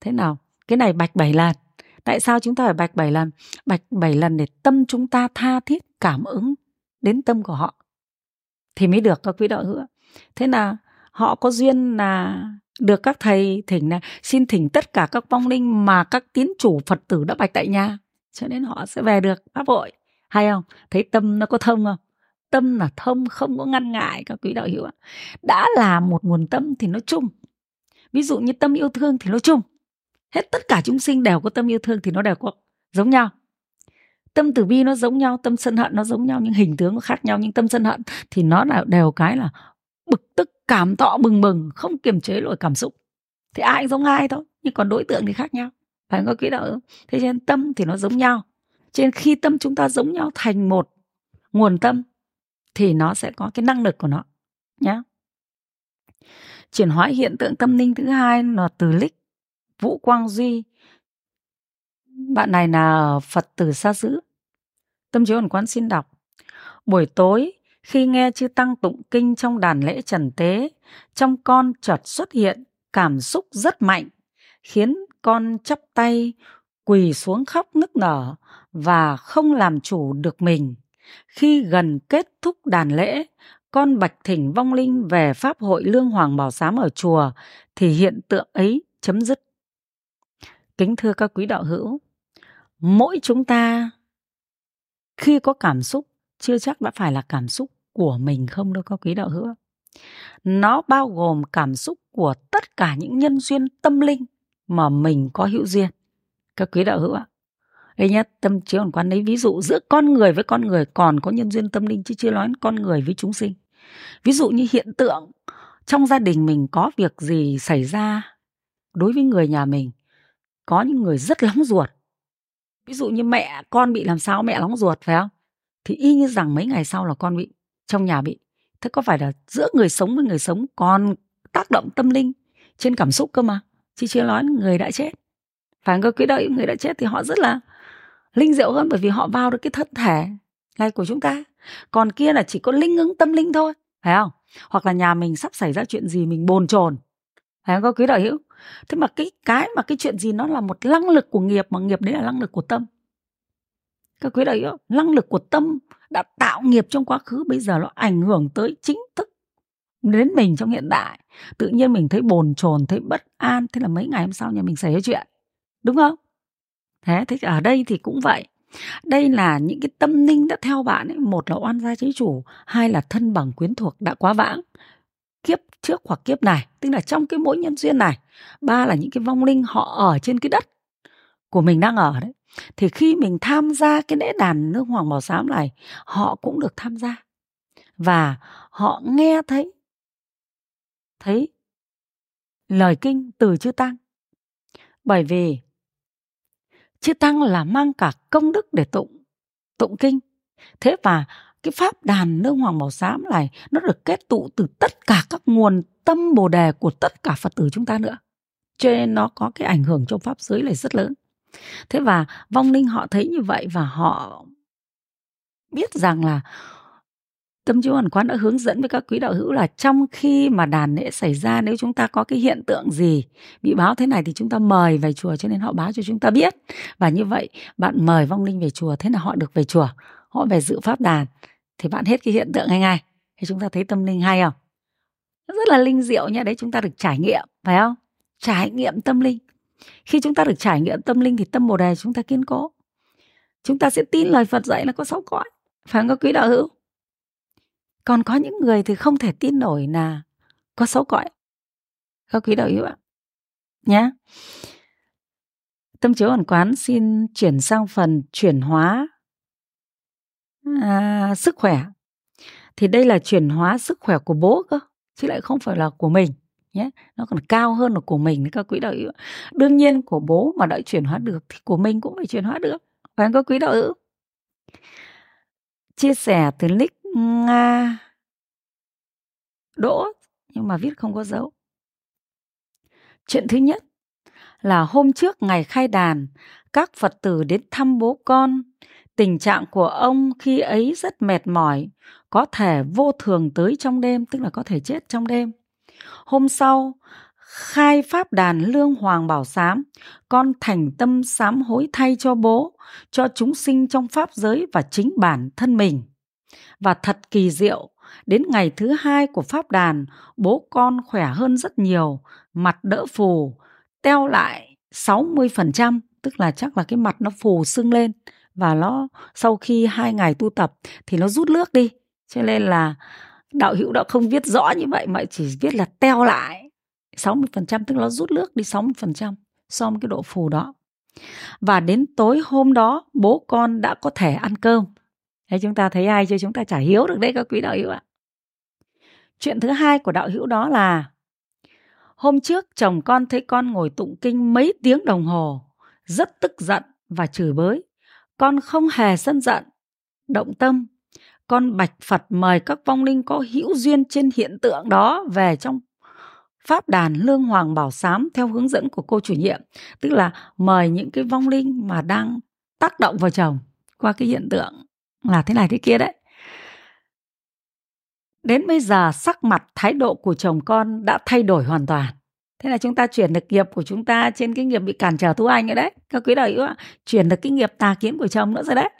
Thế nào? Cái này bạch bảy lần. Tại sao chúng ta phải bạch bảy lần? Bạch bảy lần để tâm chúng ta tha thiết, cảm ứng đến tâm của họ. Thì mới được các quý đạo hữu thế là họ có duyên là được các thầy thỉnh là xin thỉnh tất cả các vong linh mà các tín chủ phật tử đã bạch tại nhà. Cho nên họ sẽ về được pháp hội. Hay không? Thấy tâm nó có thông không? Tâm là thông không có ngăn ngại các quý đạo hữu ạ. Đã là một nguồn tâm thì nó chung. Ví dụ như tâm yêu thương thì nó chung. Hết tất cả chúng sinh đều có tâm yêu thương thì nó đều có giống nhau. Tâm từ bi nó giống nhau, tâm sân hận nó giống nhau nhưng hình tướng nó khác nhau, nhưng tâm sân hận thì nó là đều cái là bực tức, cảm thọ bừng bừng, không kiềm chế nổi cảm xúc. Thì ai cũng giống ai thôi, nhưng còn đối tượng thì khác nhau. Phải có quý đạo hữu. Thế nên tâm thì nó giống nhau. Trên khi tâm chúng ta giống nhau thành một nguồn tâm thì nó sẽ có cái năng lực của nó nhé chuyển hóa hiện tượng tâm linh thứ hai là từ lích, vũ quang duy. Bạn này là phật tử xa giữ tâm chiếu ẩn quán xin đọc. Buổi tối, khi nghe chư tăng tụng kinh trong đàn lễ trần tế, trong con chợt xuất hiện cảm xúc rất mạnh, khiến con chắp tay quỳ xuống khóc nức nở và không làm chủ được mình khi gần kết thúc đàn lễ, con bạch thỉnh vong linh về pháp hội lương hoàng bảo giám ở chùa thì hiện tượng ấy chấm dứt. Kính thưa các quý đạo hữu, mỗi chúng ta khi có cảm xúc, chưa chắc đã phải là cảm xúc của mình không đâu các quý đạo hữu nó bao gồm cảm xúc của tất cả những nhân duyên tâm linh mà mình có hữu duyên. Các quý đạo hữu ạ đây nhé tâm trí hoàn quán lấy ví dụ giữa con người với con người, còn có nhân duyên tâm linh chứ chưa nói con người với chúng sinh. Ví dụ như hiện tượng, trong gia đình mình có việc gì xảy ra đối với người nhà mình, có những người rất lóng ruột. Ví dụ như mẹ, con bị làm sao mẹ lóng ruột, phải không? Thì y như rằng mấy ngày sau là con bị, trong nhà bị. Thế có phải là giữa người sống với người sống còn tác động tâm linh trên cảm xúc cơ mà? Chứ chưa nói người đã chết. Phải có quý đợi người đã chết thì họ rất là linh diệu hơn bởi vì họ vào được cái thân thể này của chúng ta. Còn kia là chỉ có linh ứng tâm linh thôi, phải không? Hoặc là nhà mình sắp xảy ra chuyện gì mình bồn chồn. Phải không? Có quý đạo hữu. Thế mà cái cái mà cái chuyện gì nó là một năng lực của nghiệp mà nghiệp đấy là năng lực của tâm. Các quý đạo hữu năng lực của tâm đã tạo nghiệp trong quá khứ, bây giờ nó ảnh hưởng tới chính thức đến mình trong hiện tại tự nhiên mình thấy bồn chồn, thấy bất an, thế là mấy ngày hôm sau nhà mình xảy ra chuyện. Đúng không? Thế thế ở đây thì cũng vậy. Đây là những cái tâm linh đã theo bạn ấy. Một là oan gia chế chủ, hai là thân bằng quyến thuộc đã quá vãng. Kiếp trước hoặc kiếp này, tức là trong cái mỗi nhân duyên này. Ba là những cái vong linh họ ở trên cái đất của mình đang ở đấy. Thì khi mình tham gia cái lễ đàn nước hoàng màu xám này, họ cũng được tham gia. Và họ nghe thấy thấy lời kinh từ chư tăng. Bởi vì chư tăng là mang cả công đức để tụng tụng kinh. Thế và cái pháp đàn nương hoàng bảo giám này, nó được kết tụ từ tất cả các nguồn tâm bồ đề của tất cả phật tử chúng ta nữa. Cho nên nó có cái ảnh hưởng trong pháp giới này rất lớn. Thế và vong linh họ thấy như vậy và họ biết rằng là tâm chiếu hoàn quán đã hướng dẫn với các quý đạo hữu là trong khi mà đàn lễ xảy ra, nếu chúng ta có cái hiện tượng gì bị báo thế này thì chúng ta mời về chùa cho nên họ báo cho chúng ta biết. Và như vậy, bạn mời vong linh về chùa, thế là họ được về chùa, họ về dự pháp đàn. Thì bạn hết cái hiện tượng ngay ngay? Thì chúng ta thấy tâm linh hay không? Rất là linh diệu nha đấy chúng ta được trải nghiệm, phải không? Trải nghiệm tâm linh. Khi chúng ta được trải nghiệm tâm linh thì tâm bồ đề chúng ta kiên cố. Chúng ta sẽ tin lời phật dạy là có sáu cõi, phải không có quý đạo hữu? Còn có những người thì không thể tin nổi là có xấu cõi các quý đạo hữu ạ. Nhé tâm chiếu ẩn quán xin chuyển sang phần chuyển hóa à, sức khỏe. Thì đây là chuyển hóa sức khỏe của bố cơ chứ lại không phải là của mình nhé nó còn cao hơn là của mình các quý đạo hữu đương nhiên của bố mà đã chuyển hóa được thì của mình cũng phải chuyển hóa được. Phải không các quý đạo hữu? Chia sẻ từ nick nga. Đỗ, nhưng mà viết không có dấu. Chuyện thứ nhất là hôm trước ngày khai đàn, các phật tử đến thăm bố con. Tình trạng của ông khi ấy rất mệt mỏi, có thể vô thường tới trong đêm, tức là có thể chết trong đêm. Hôm sau, khai pháp đàn lương hoàng bảo sám, con thành tâm sám hối thay cho bố, cho chúng sinh trong pháp giới và chính bản thân mình và thật kỳ diệu. Đến ngày thứ hai của pháp đàn, bố con khỏe hơn rất nhiều, mặt đỡ phù, teo lại 60% tức là chắc là cái mặt nó phù sưng lên. Và nó, sau khi hai ngày tu tập thì nó rút nước đi. Cho nên là đạo hữu đã không viết rõ như vậy mà chỉ viết là teo lại 60% tức là nó rút nước đi 60% so với cái độ phù đó. Và đến tối hôm đó, bố con đã có thể ăn cơm. Thế chúng ta thấy ai chưa? Chúng ta chả hiếu được đấy, các quý đạo hữu ạ. Chuyện thứ hai của đạo hữu đó là, hôm trước chồng con thấy con ngồi tụng kinh mấy tiếng đồng hồ, rất tức giận và chửi bới. Con không hề sân giận, động tâm. Con bạch phật mời các vong linh có hữu duyên trên hiện tượng đó về trong pháp đàn lương hoàng bảo sám theo hướng dẫn của cô chủ nhiệm. Tức là mời những cái vong linh mà đang tác động vào chồng qua cái hiện tượng là thế này thế kia đấy. Đến bây giờ sắc mặt, thái độ của chồng con đã thay đổi hoàn toàn. Thế là chúng ta chuyển được nghiệp của chúng ta trên cái nghiệp bị cản trở tu anh rồi đấy. Các quý đạo hữu ạ, chuyển được cái nghiệp tà kiến của chồng nữa rồi đấy.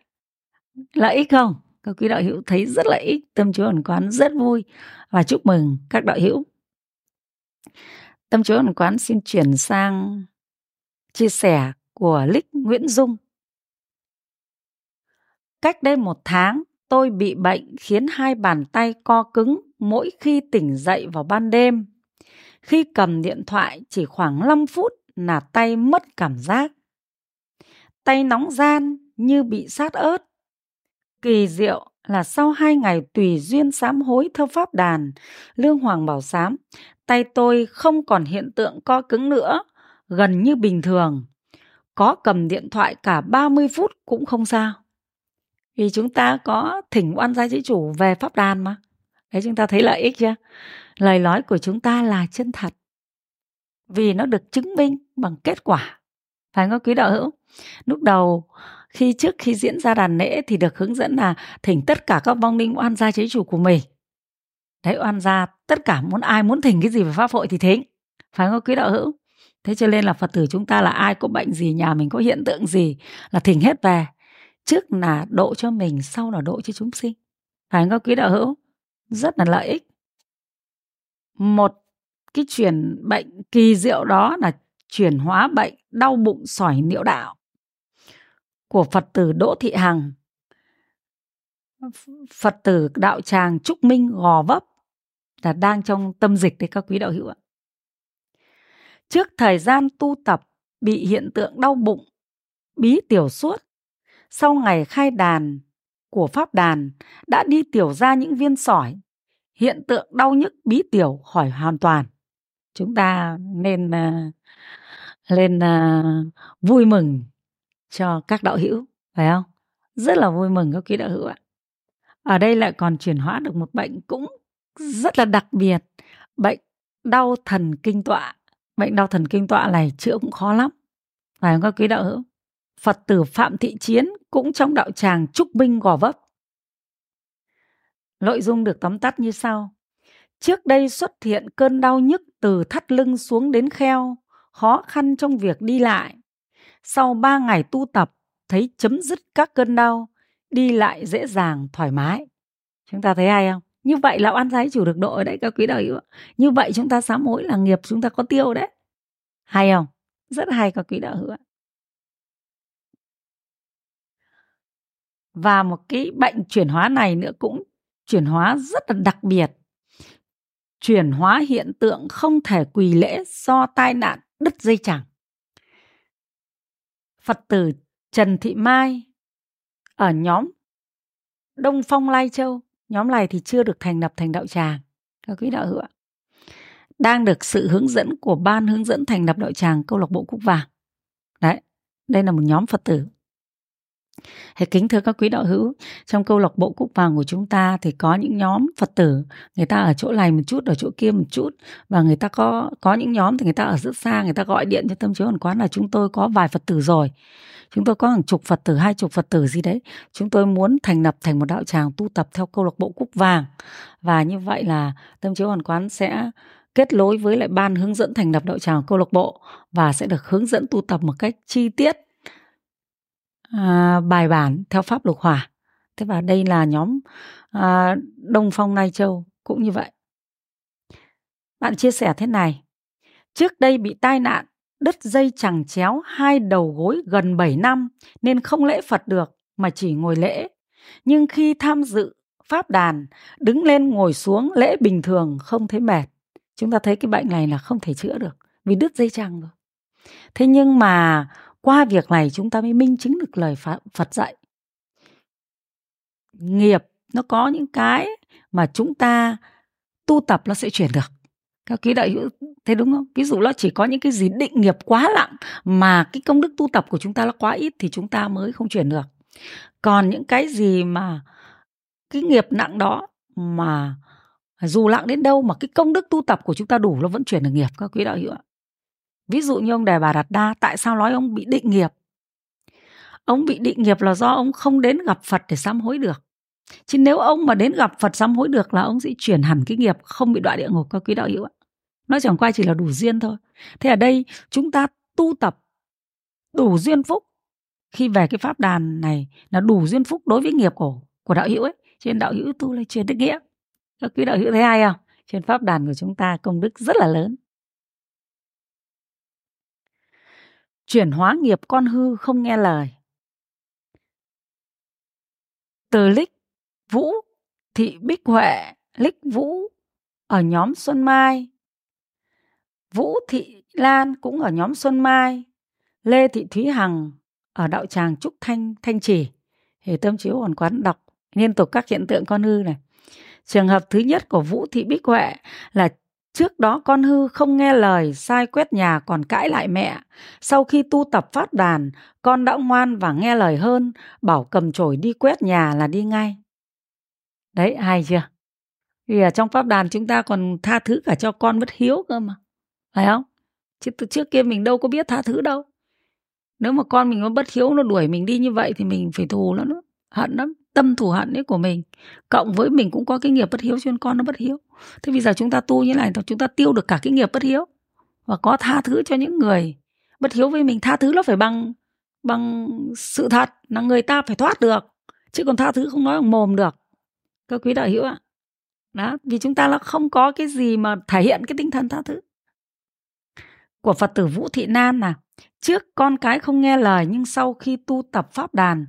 Lợi ích không? Các quý đạo hữu thấy rất lợi ích tâm chúa ẩn quán rất vui. Và chúc mừng các đạo hữu. Tâm chúa ẩn quán xin chuyển sang chia sẻ của lích nguyễn dung cách đây một tháng tôi bị bệnh khiến hai bàn tay co cứng mỗi khi tỉnh dậy vào ban đêm khi cầm điện thoại chỉ khoảng 5 phút là tay mất cảm giác. Tay nóng gian như bị sát ớt. Kỳ diệu là sau hai ngày tùy duyên sám hối theo pháp đàn, Lương Hoàng bảo sám, tay tôi không còn hiện tượng co cứng nữa, gần như bình thường. Có cầm điện thoại cả 30 phút cũng không sao. Vì chúng ta có thỉnh oan gia chế chủ về pháp đàn mà. Đấy, chúng ta thấy lợi ích chưa? lời nói của chúng ta là chân thật. Vì nó được chứng minh bằng kết quả. Phải không, quý đạo hữu? Lúc đầu, khi trước khi diễn ra đàn lễ thì được hướng dẫn là thỉnh tất cả các vong linh oan gia chế chủ của mình. Đấy, oan gia tất cả muốn ai muốn thỉnh cái gì về pháp hội thì thỉnh. Phải không, quý đạo hữu? Thế cho nên là phật tử chúng ta là ai có bệnh gì, nhà mình có hiện tượng gì là thỉnh hết về trước là độ cho mình sau là độ cho chúng sinh. Phải không quý đạo hữu rất là lợi ích. Một cái chuyển bệnh kỳ diệu đó là chuyển hóa bệnh đau bụng sỏi niệu đạo của Phật tử Đỗ Thị Hằng. Phật tử đạo tràng Trúc Minh Gò Vấp là đang trong tâm dịch đấy các quý đạo hữu ạ. Trước thời gian tu tập bị hiện tượng đau bụng, bí tiểu suốt, sau ngày khai đàn của pháp đàn, đã đi tiểu ra những viên sỏi. Hiện tượng đau nhức bí tiểu khỏi hoàn toàn. Chúng ta nên ờ, lên ờ, vui mừng cho các đạo hữu, phải không? Rất là vui mừng các quý đạo hữu ạ. Ở đây lại còn chuyển hóa được một bệnh cũng rất là đặc biệt, bệnh đau thần kinh tọa. Bệnh đau thần kinh tọa này chữa cũng khó lắm, phải không các quý đạo hữu? Phật tử phạm thị chiến cũng trong đạo tràng trúc binh gò vấp. Nội dung được tóm tắt như sau. Trước đây xuất hiện cơn đau nhức từ thắt lưng xuống đến kheo, khó khăn trong việc đi lại. Sau ba ngày tu tập, thấy chấm dứt các cơn đau, đi lại dễ dàng, thoải mái. Chúng ta thấy hay không? Như vậy là oan trái chủ được độ ở đấy, các quý đạo hữu như vậy chúng ta sám hối là nghiệp chúng ta có tiêu đấy. Hay không? Rất hay, các quý đạo hữu và một cái bệnh chuyển hóa này nữa cũng chuyển hóa rất là đặc biệt. Chuyển hóa hiện tượng không thể quỳ lễ do tai nạn đứt dây chẳng phật tử trần thị mai ở nhóm đông phong lai châu, nhóm này thì chưa được thành lập thành đạo tràng các quý đạo hữu ạ. Đang được sự hướng dẫn của ban hướng dẫn thành lập đạo tràng câu lạc bộ cúc vàng. Đấy, đây là một nhóm phật tử kính thưa các quý đạo hữu, trong câu lạc bộ Cúc Vàng của chúng ta thì có những nhóm Phật tử, người ta ở chỗ này một chút, ở chỗ kia một chút và người ta có có những nhóm thì người ta ở rất xa, người ta gọi điện cho tâm chiếu hoàn quán là chúng tôi có vài Phật tử rồi. Chúng tôi có hàng chục Phật tử, hai chục Phật tử gì đấy. Chúng tôi muốn thành lập thành một đạo tràng tu tập theo câu lạc bộ Cúc Vàng. Và như vậy là tâm chiếu hoàn quán sẽ kết nối với lại ban hướng dẫn thành lập đạo tràng câu lạc bộ và sẽ được hướng dẫn tu tập một cách chi tiết à, bài bản theo pháp lục hỏa thế và đây là nhóm à, đông phong nai châu cũng như vậy bạn chia sẻ thế này trước đây bị tai nạn đứt dây chẳng chéo hai đầu gối gần 7 năm nên không lễ Phật được mà chỉ ngồi lễ. Nhưng khi tham dự pháp đàn, đứng lên ngồi xuống lễ bình thường không thấy mệt. Chúng ta thấy cái bệnh này là không thể chữa được vì đứt dây chẳng rồi. Thế nhưng mà qua việc này chúng ta mới minh chứng được lời Phật dạy. Nghiệp nó có những cái mà chúng ta tu tập nó sẽ chuyển được. Các quý đại hữu thế đúng không? Ví dụ nó chỉ có những cái gì định nghiệp quá nặng mà cái công đức tu tập của chúng ta nó quá ít thì chúng ta mới không chuyển được. Còn những cái gì mà cái nghiệp nặng đó mà dù nặng đến đâu mà cái công đức tu tập của chúng ta đủ, nó vẫn chuyển được nghiệp các quý đạo hữu ạ. Ví dụ như ông Đề Bà Đạt Đa, tại sao nói ông bị định nghiệp? Ông bị định nghiệp là do ông không đến gặp Phật để sám hối được. Chứ nếu ông mà đến gặp Phật sám hối được là ông sẽ chuyển hẳn cái nghiệp không bị đọa địa ngục các quý đạo hữu ạ. Nó chẳng qua chỉ là đủ duyên thôi. Thế ở đây chúng ta tu tập đủ duyên phúc khi về cái pháp đàn này là đủ duyên phúc đối với nghiệp của của đạo hữu ấy. Trên đạo hữu tu là truyền đức nghĩa. Các quý đạo hữu thấy hay không? Trên pháp đàn của chúng ta công đức rất là lớn. Chuyển hóa nghiệp con hư không nghe lời. Từ Lích Vũ, Thị Bích Huệ, Lích Vũ ở nhóm Xuân Mai. Vũ Thị Lan cũng ở nhóm Xuân Mai. Lê Thị Thúy Hằng ở đạo tràng Trúc Thanh, Thanh Trì. Thì tâm chiếu hoàn quán đọc liên tục các hiện tượng con hư này. Trường hợp thứ nhất của Vũ Thị Bích Huệ là Trước đó con hư không nghe lời, sai quét nhà còn cãi lại mẹ. Sau khi tu tập phát đàn, con đã ngoan và nghe lời hơn, bảo cầm chổi đi quét nhà là đi ngay. Đấy, hay chưa? Vì ở trong pháp đàn chúng ta còn tha thứ cả cho con bất hiếu cơ mà. Phải không? Chứ từ trước kia mình đâu có biết tha thứ đâu. Nếu mà con mình nó bất hiếu nó đuổi mình đi như vậy thì mình phải thù nó nữa. Hận lắm tâm thù hận ấy của mình. Cộng với mình cũng có cái nghiệp bất hiếu cho nên con nó bất hiếu. Thế bây giờ chúng ta tu như này thì chúng ta tiêu được cả cái nghiệp bất hiếu. Và có tha thứ cho những người bất hiếu với mình, tha thứ nó phải bằng bằng sự thật là người ta phải thoát được. Chứ còn tha thứ không nói bằng mồm được. Các quý đạo hữu ạ. Đó, vì chúng ta là không có cái gì mà thể hiện cái tinh thần tha thứ. Của phật tử vũ thị nan là trước con cái không nghe lời nhưng sau khi tu tập pháp đàn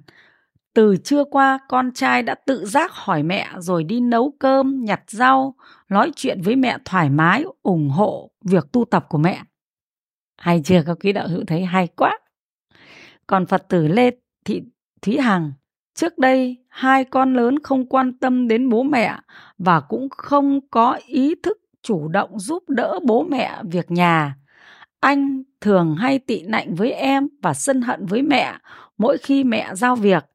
từ trưa qua con trai đã tự giác hỏi mẹ rồi đi nấu cơm, nhặt rau, nói chuyện với mẹ thoải mái, ủng hộ việc tu tập của mẹ. Hay chưa các quý đạo hữu thấy hay quá. Còn Phật tử Lê Thị Thúy Hằng, trước đây hai con lớn không quan tâm đến bố mẹ và cũng không có ý thức chủ động giúp đỡ bố mẹ việc nhà. Anh thường hay tị nạnh với em và sân hận với mẹ mỗi khi mẹ giao việc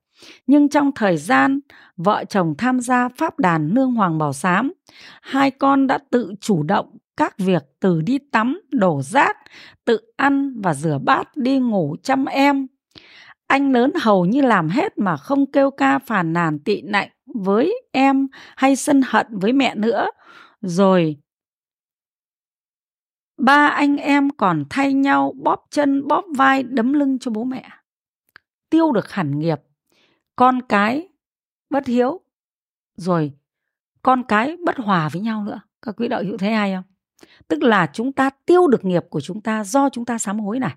nhưng trong thời gian vợ chồng tham gia pháp đàn nương hoàng bảo sám, hai con đã tự chủ động các việc từ đi tắm, đổ rác, tự ăn và rửa bát, đi ngủ chăm em. Anh lớn hầu như làm hết mà không kêu ca phàn nàn tị nạnh với em hay sân hận với mẹ nữa. Rồi ba anh em còn thay nhau bóp chân bóp vai đấm lưng cho bố mẹ tiêu được hẳn nghiệp con cái bất hiếu rồi con cái bất hòa với nhau nữa. Các quý đạo hữu thấy hay không? Tức là chúng ta tiêu được nghiệp của chúng ta do chúng ta sám hối này.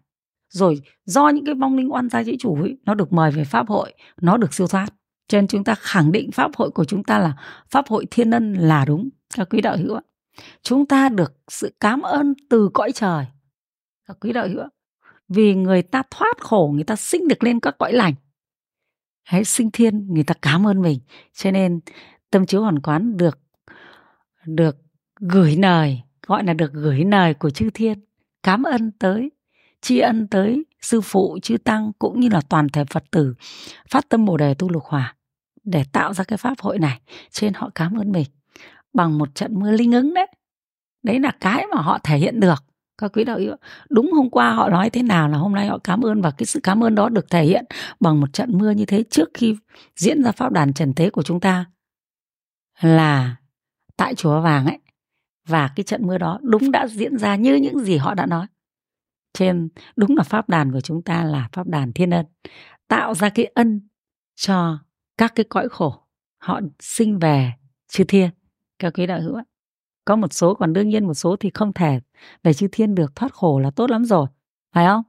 Rồi do những cái vong linh oan gia dĩ chủ ấy, nó được mời về pháp hội nó được siêu thoát. Cho nên chúng ta khẳng định pháp hội của chúng ta là pháp hội thiên ân là đúng. Các quý đạo hữu ạ chúng ta được sự cảm ơn từ cõi trời. Các quý đạo hữu ạ vì người ta thoát khổ người ta sinh được lên các cõi lành hãy sinh thiên, người ta cảm ơn mình. Cho nên tâm chiếu hoàn quán được được gửi lời, gọi là được gửi lời của chư thiên. Cảm ơn tới, tri ân tới sư phụ, chư tăng, cũng như là toàn thể phật tử. Phát tâm bồ đề tu lục hòa để tạo ra cái pháp hội này. Trên họ cảm ơn mình bằng một trận mưa linh ứng đấy. Đấy là cái mà họ thể hiện được các quý đạo hữu đúng hôm qua họ nói thế nào là hôm nay họ cảm ơn và cái sự cảm ơn đó được thể hiện bằng một trận mưa như thế trước khi diễn ra pháp đàn trần thế của chúng ta. Là tại chùa vàng ấy, và cái trận mưa đó đúng đã diễn ra như những gì họ đã nói. Trên đúng là pháp đàn của chúng ta là pháp đàn thiên ân, tạo ra cái ân cho các cái cõi khổ họ sinh về chư thiên. Các quý đạo hữu ạ có một số, còn đương nhiên một số thì không thể. Về chư thiên được thoát khổ là tốt lắm rồi, phải không?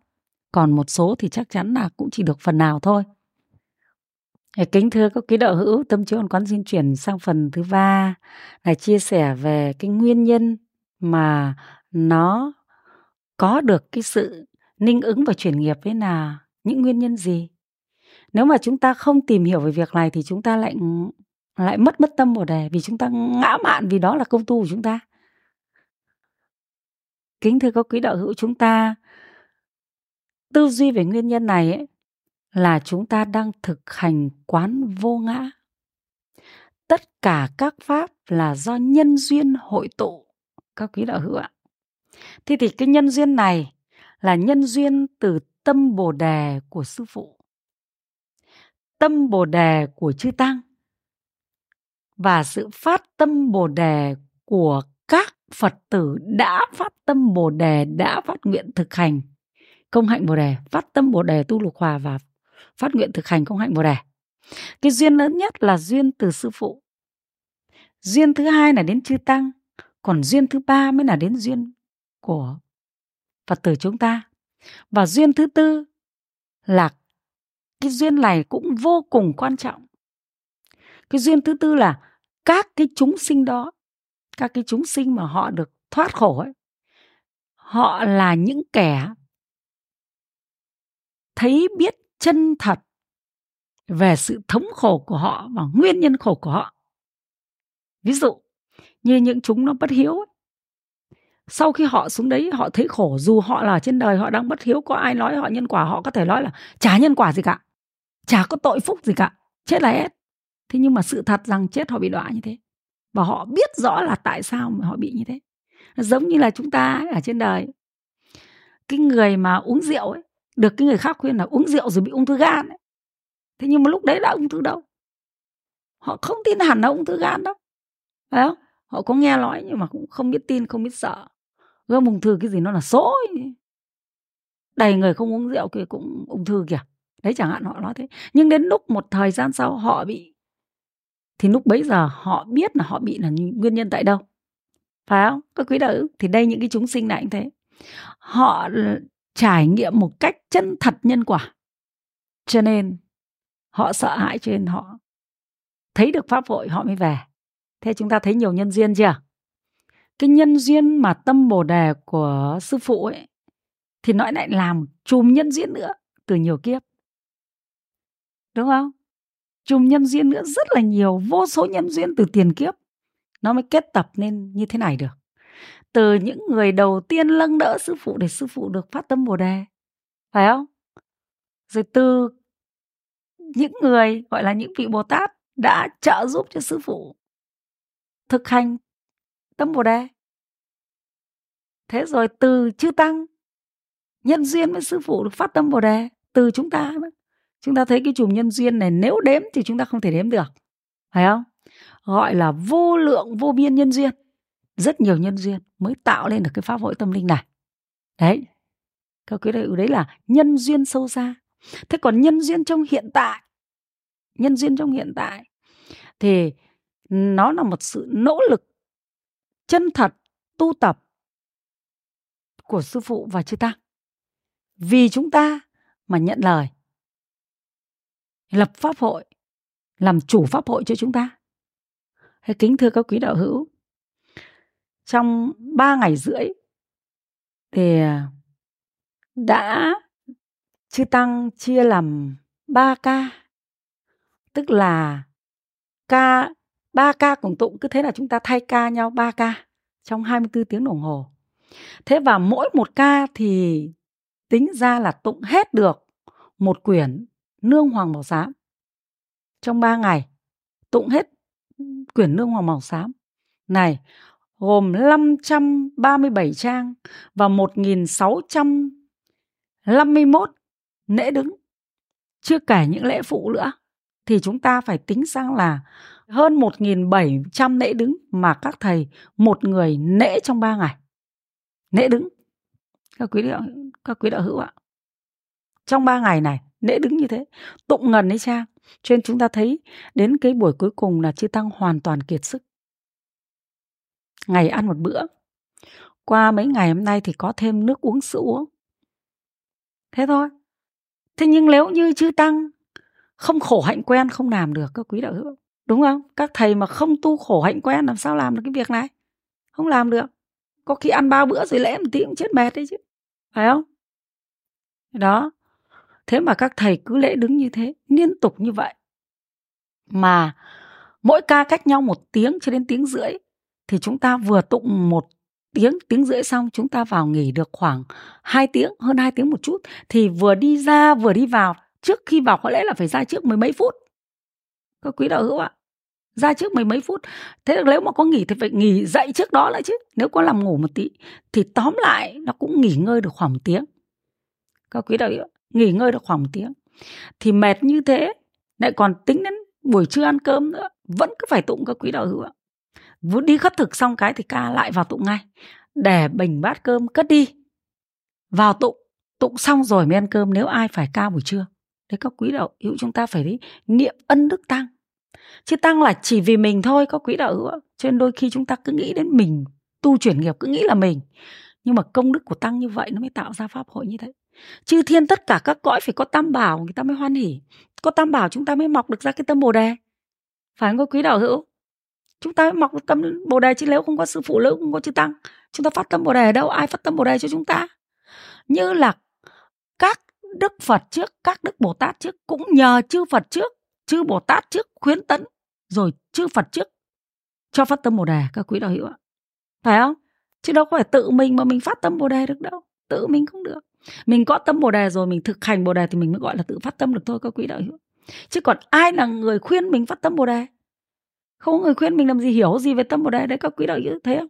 Còn một số thì chắc chắn là cũng chỉ được phần nào thôi. Kính thưa các quý đạo hữu, tâm chiếu quán xin chuyển sang phần thứ ba, là chia sẻ về cái nguyên nhân mà nó có được cái sự ninh ứng và chuyển nghiệp với là những nguyên nhân gì? Nếu mà chúng ta không tìm hiểu về việc này thì chúng ta lại lại mất mất tâm bồ đề vì chúng ta ngã mạn vì đó là công tu của chúng ta. Kính thưa các quý đạo hữu chúng ta tư duy về nguyên nhân này ấy, là chúng ta đang thực hành quán vô ngã. Tất cả các pháp là do nhân duyên hội tụ các quý đạo hữu ạ. Thế thì cái nhân duyên này là nhân duyên từ tâm bồ đề của sư phụ tâm bồ đề của chư tăng và sự phát tâm bồ đề của các phật tử đã phát tâm bồ đề, đã phát nguyện thực hành. Công hạnh bồ đề, phát tâm bồ đề tu lục hòa và phát nguyện thực hành công hạnh bồ đề. Cái duyên lớn nhất là duyên từ sư phụ. Duyên thứ hai là đến chư tăng, còn duyên thứ ba mới là đến duyên của phật tử chúng ta. Và duyên thứ tư là cái duyên này cũng vô cùng quan trọng. Cái duyên thứ tư là các cái chúng sinh đó, các cái chúng sinh mà họ được thoát khổ ấy, họ là những kẻ thấy biết chân thật về sự thống khổ của họ và nguyên nhân khổ của họ ví dụ như những chúng nó bất hiếu ấy. sau khi họ xuống đấy họ thấy khổ, dù họ là trên đời họ đang bất hiếu, có ai nói họ nhân quả, họ có thể nói là chả nhân quả gì cả, chả có tội phúc gì cả, chết là hết thế nhưng mà sự thật rằng chết họ bị đọa như thế. Và họ biết rõ là tại sao mà họ bị như thế. Giống như là chúng ta ở trên đời. Cái người mà uống rượu ấy, được cái người khác khuyên là uống rượu rồi bị ung thư gan ấy. thế nhưng mà lúc đấy đã ung thư đâu? Họ không tin hẳn là ung thư gan đâu. Phải không? Họ có nghe nói nhưng mà cũng không biết tin, không biết sợ. Gom ung thư cái gì nó là số ấy. đầy người không uống rượu kia cũng ung thư kìa. Đấy chẳng hạn họ nói thế. Nhưng đến lúc một thời gian sau họ bị thì lúc bấy giờ họ biết là họ bị là nguyên nhân tại đâu. Phải không? Các quý đạo hữu, thì đây những cái chúng sinh này như thế. Họ trải nghiệm một cách chân thật nhân quả. Cho nên, họ sợ hãi cho nên họ thấy được pháp hội, họ mới về. Thế chúng ta thấy nhiều nhân duyên chưa? Cái nhân duyên mà tâm bồ đề của sư phụ ấy, thì nó lại làm chùm nhân duyên nữa, từ nhiều kiếp. Đúng không? Chùm nhân duyên nữa rất là nhiều, vô số nhân duyên từ tiền kiếp. Nó mới kết tập nên như thế này được. Từ những người đầu tiên lâng đỡ sư phụ để sư phụ được phát tâm bồ đề, phải không? Rồi từ những người, gọi là những vị bồ tát đã trợ giúp cho sư phụ thực hành tâm bồ đề. Thế rồi từ chư tăng, nhân duyên với sư phụ được phát tâm bồ đề, từ chúng ta nữa chúng ta thấy cái chùm nhân duyên này nếu đếm thì chúng ta không thể đếm được, phải không? Gọi là vô lượng, vô biên nhân duyên. Rất nhiều nhân duyên mới tạo lên được cái pháp hội tâm linh này. Đấy. Các quý vị, đấy là nhân duyên sâu xa. Thế còn nhân duyên trong hiện tại, nhân duyên trong hiện tại thì nó là một sự nỗ lực chân thật, tu tập của sư phụ và chư tăng. Vì chúng ta mà nhận lời lập pháp hội, làm chủ pháp hội cho chúng ta. Hay kính thưa các quý đạo hữu. Trong ba ngày rưỡi thì à, đã chư tăng chia làm ba ca. Tức là ca, ba ca cùng tụng, cứ thế là chúng ta thay ca nhau ba ca trong 24 tiếng đồng hồ. Thế và mỗi một ca thì tính ra là tụng hết được một quyển nương hoàng màu xám trong 3 ngày tụng hết ừ, quyển nương hoàng màu xám này gồm 537 trang và 1651 lễ đứng. Chưa kể những lễ phụ nữa thì chúng ta phải tính sang là hơn 1.700 lễ đứng mà các thầy một người nễ trong 3 ngày. Nễ đứng. Các quý đạo, các quý đạo hữu ạ. Trong 3 ngày này, nễ đứng như thế, tụng ngần ấy cha. Cho nên chúng ta thấy đến cái buổi cuối cùng là chư tăng hoàn toàn kiệt sức. Ngày ăn một bữa. Qua mấy ngày hôm nay thì có thêm nước uống sữa uống. Thế thôi. Thế nhưng nếu như chư tăng không khổ hạnh quen không làm được các quý đạo hữu đúng không các thầy mà không tu khổ hạnh quen làm sao làm được cái việc này không làm được có khi ăn ba bữa rồi lẽ một tí cũng chết mệt đấy chứ phải không đó thế mà các thầy cứ lễ đứng như thế, liên tục như vậy. Mà mỗi ca cách nhau một tiếng cho đến tiếng rưỡi thì chúng ta vừa tụng một tiếng tiếng rưỡi xong chúng ta vào nghỉ được khoảng 2 tiếng, hơn 2 tiếng một chút thì vừa đi ra, vừa đi vào. Trước khi vào có lẽ là phải ra trước mười mấy phút. Các quý đạo hữu ạ, ra trước mười mấy phút. Thế nếu mà có nghỉ thì phải nghỉ dậy trước đó lại chứ. Nếu có làm ngủ một tí thì tóm lại nó cũng nghỉ ngơi được khoảng một tiếng. Các quý đạo hữu nghỉ ngơi được khoảng một tiếng. Thì mệt như thế, lại còn tính đến buổi trưa ăn cơm nữa, vẫn cứ phải tụng các quý đạo hữu ạ. Vừa đi khất thực xong cái thì ca lại vào tụng ngay. Để bình bát cơm cất đi. Vào tụng tụng xong rồi mới ăn cơm nếu ai phải ca buổi trưa. Đấy các quý đạo hữu chúng ta phải đi niệm ân đức tăng. Chứ tăng là chỉ vì mình thôi, các quý đạo hữu cho nên đôi khi chúng ta cứ nghĩ đến mình, tu chuyển nghiệp, cứ nghĩ là mình. Nhưng mà công đức của tăng như vậy nó mới tạo ra pháp hội như thế chư thiên tất cả các cõi phải có tam bảo, người ta mới hoan hỉ. Có tam bảo chúng ta mới mọc được ra cái tâm bồ đề. Phải không có quý đạo hữu? Chúng ta mới mọc được tâm bồ đề chứ nếu không có sư phụ nếu không có chư tăng. Chúng ta phát tâm bồ đề ở đâu? Ai phát tâm bồ đề cho chúng ta? Như là các đức phật trước, các đức bồ tát trước, cũng nhờ chư phật trước, chư bồ tát trước khuyến tấn, rồi chư phật trước cho phát tâm bồ đề, các quý đạo hữu ạ. Phải không? Chứ đâu có phải tự mình mà mình phát tâm bồ đề được đâu. Tự mình không được mình có tâm bồ đề rồi, mình thực hành bồ đề thì mình mới gọi là tự phát tâm được thôi, các quý đạo hữu. Chứ còn ai là người khuyên mình phát tâm bồ đề? Không có người khuyên mình làm gì, hiểu gì về tâm bồ đề đấy, các quý đạo hữu, thấy không?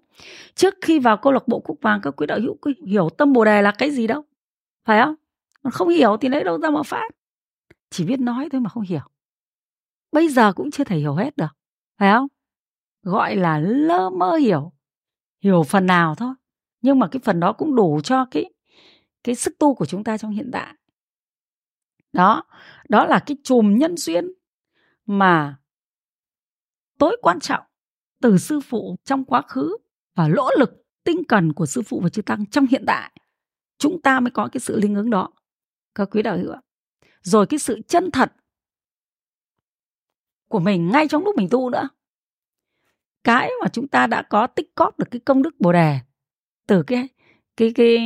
Trước khi vào câu lạc bộ cúc vàng, các quý đạo hữu hiểu tâm bồ đề là cái gì đâu, phải không? Còn không hiểu thì lấy đâu ra mà phát? Chỉ biết nói thôi mà không hiểu. Bây giờ cũng chưa thể hiểu hết được, phải không? Gọi là lơ mơ hiểu hiểu phần nào thôi. Nhưng mà cái phần đó cũng đủ cho cái cái sức tu của chúng ta trong hiện tại. Đó đó là cái chùm nhân duyên mà tối quan trọng từ sư phụ trong quá khứ và nỗ lực tinh cần của sư phụ và chư tăng trong hiện tại. Chúng ta mới có cái sự linh ứng đó. Các quý đạo hữu ạ. Rồi cái sự chân thật của mình ngay trong lúc mình tu nữa. Cái mà chúng ta đã có tích cóp được cái công đức bồ đề từ cái cái cái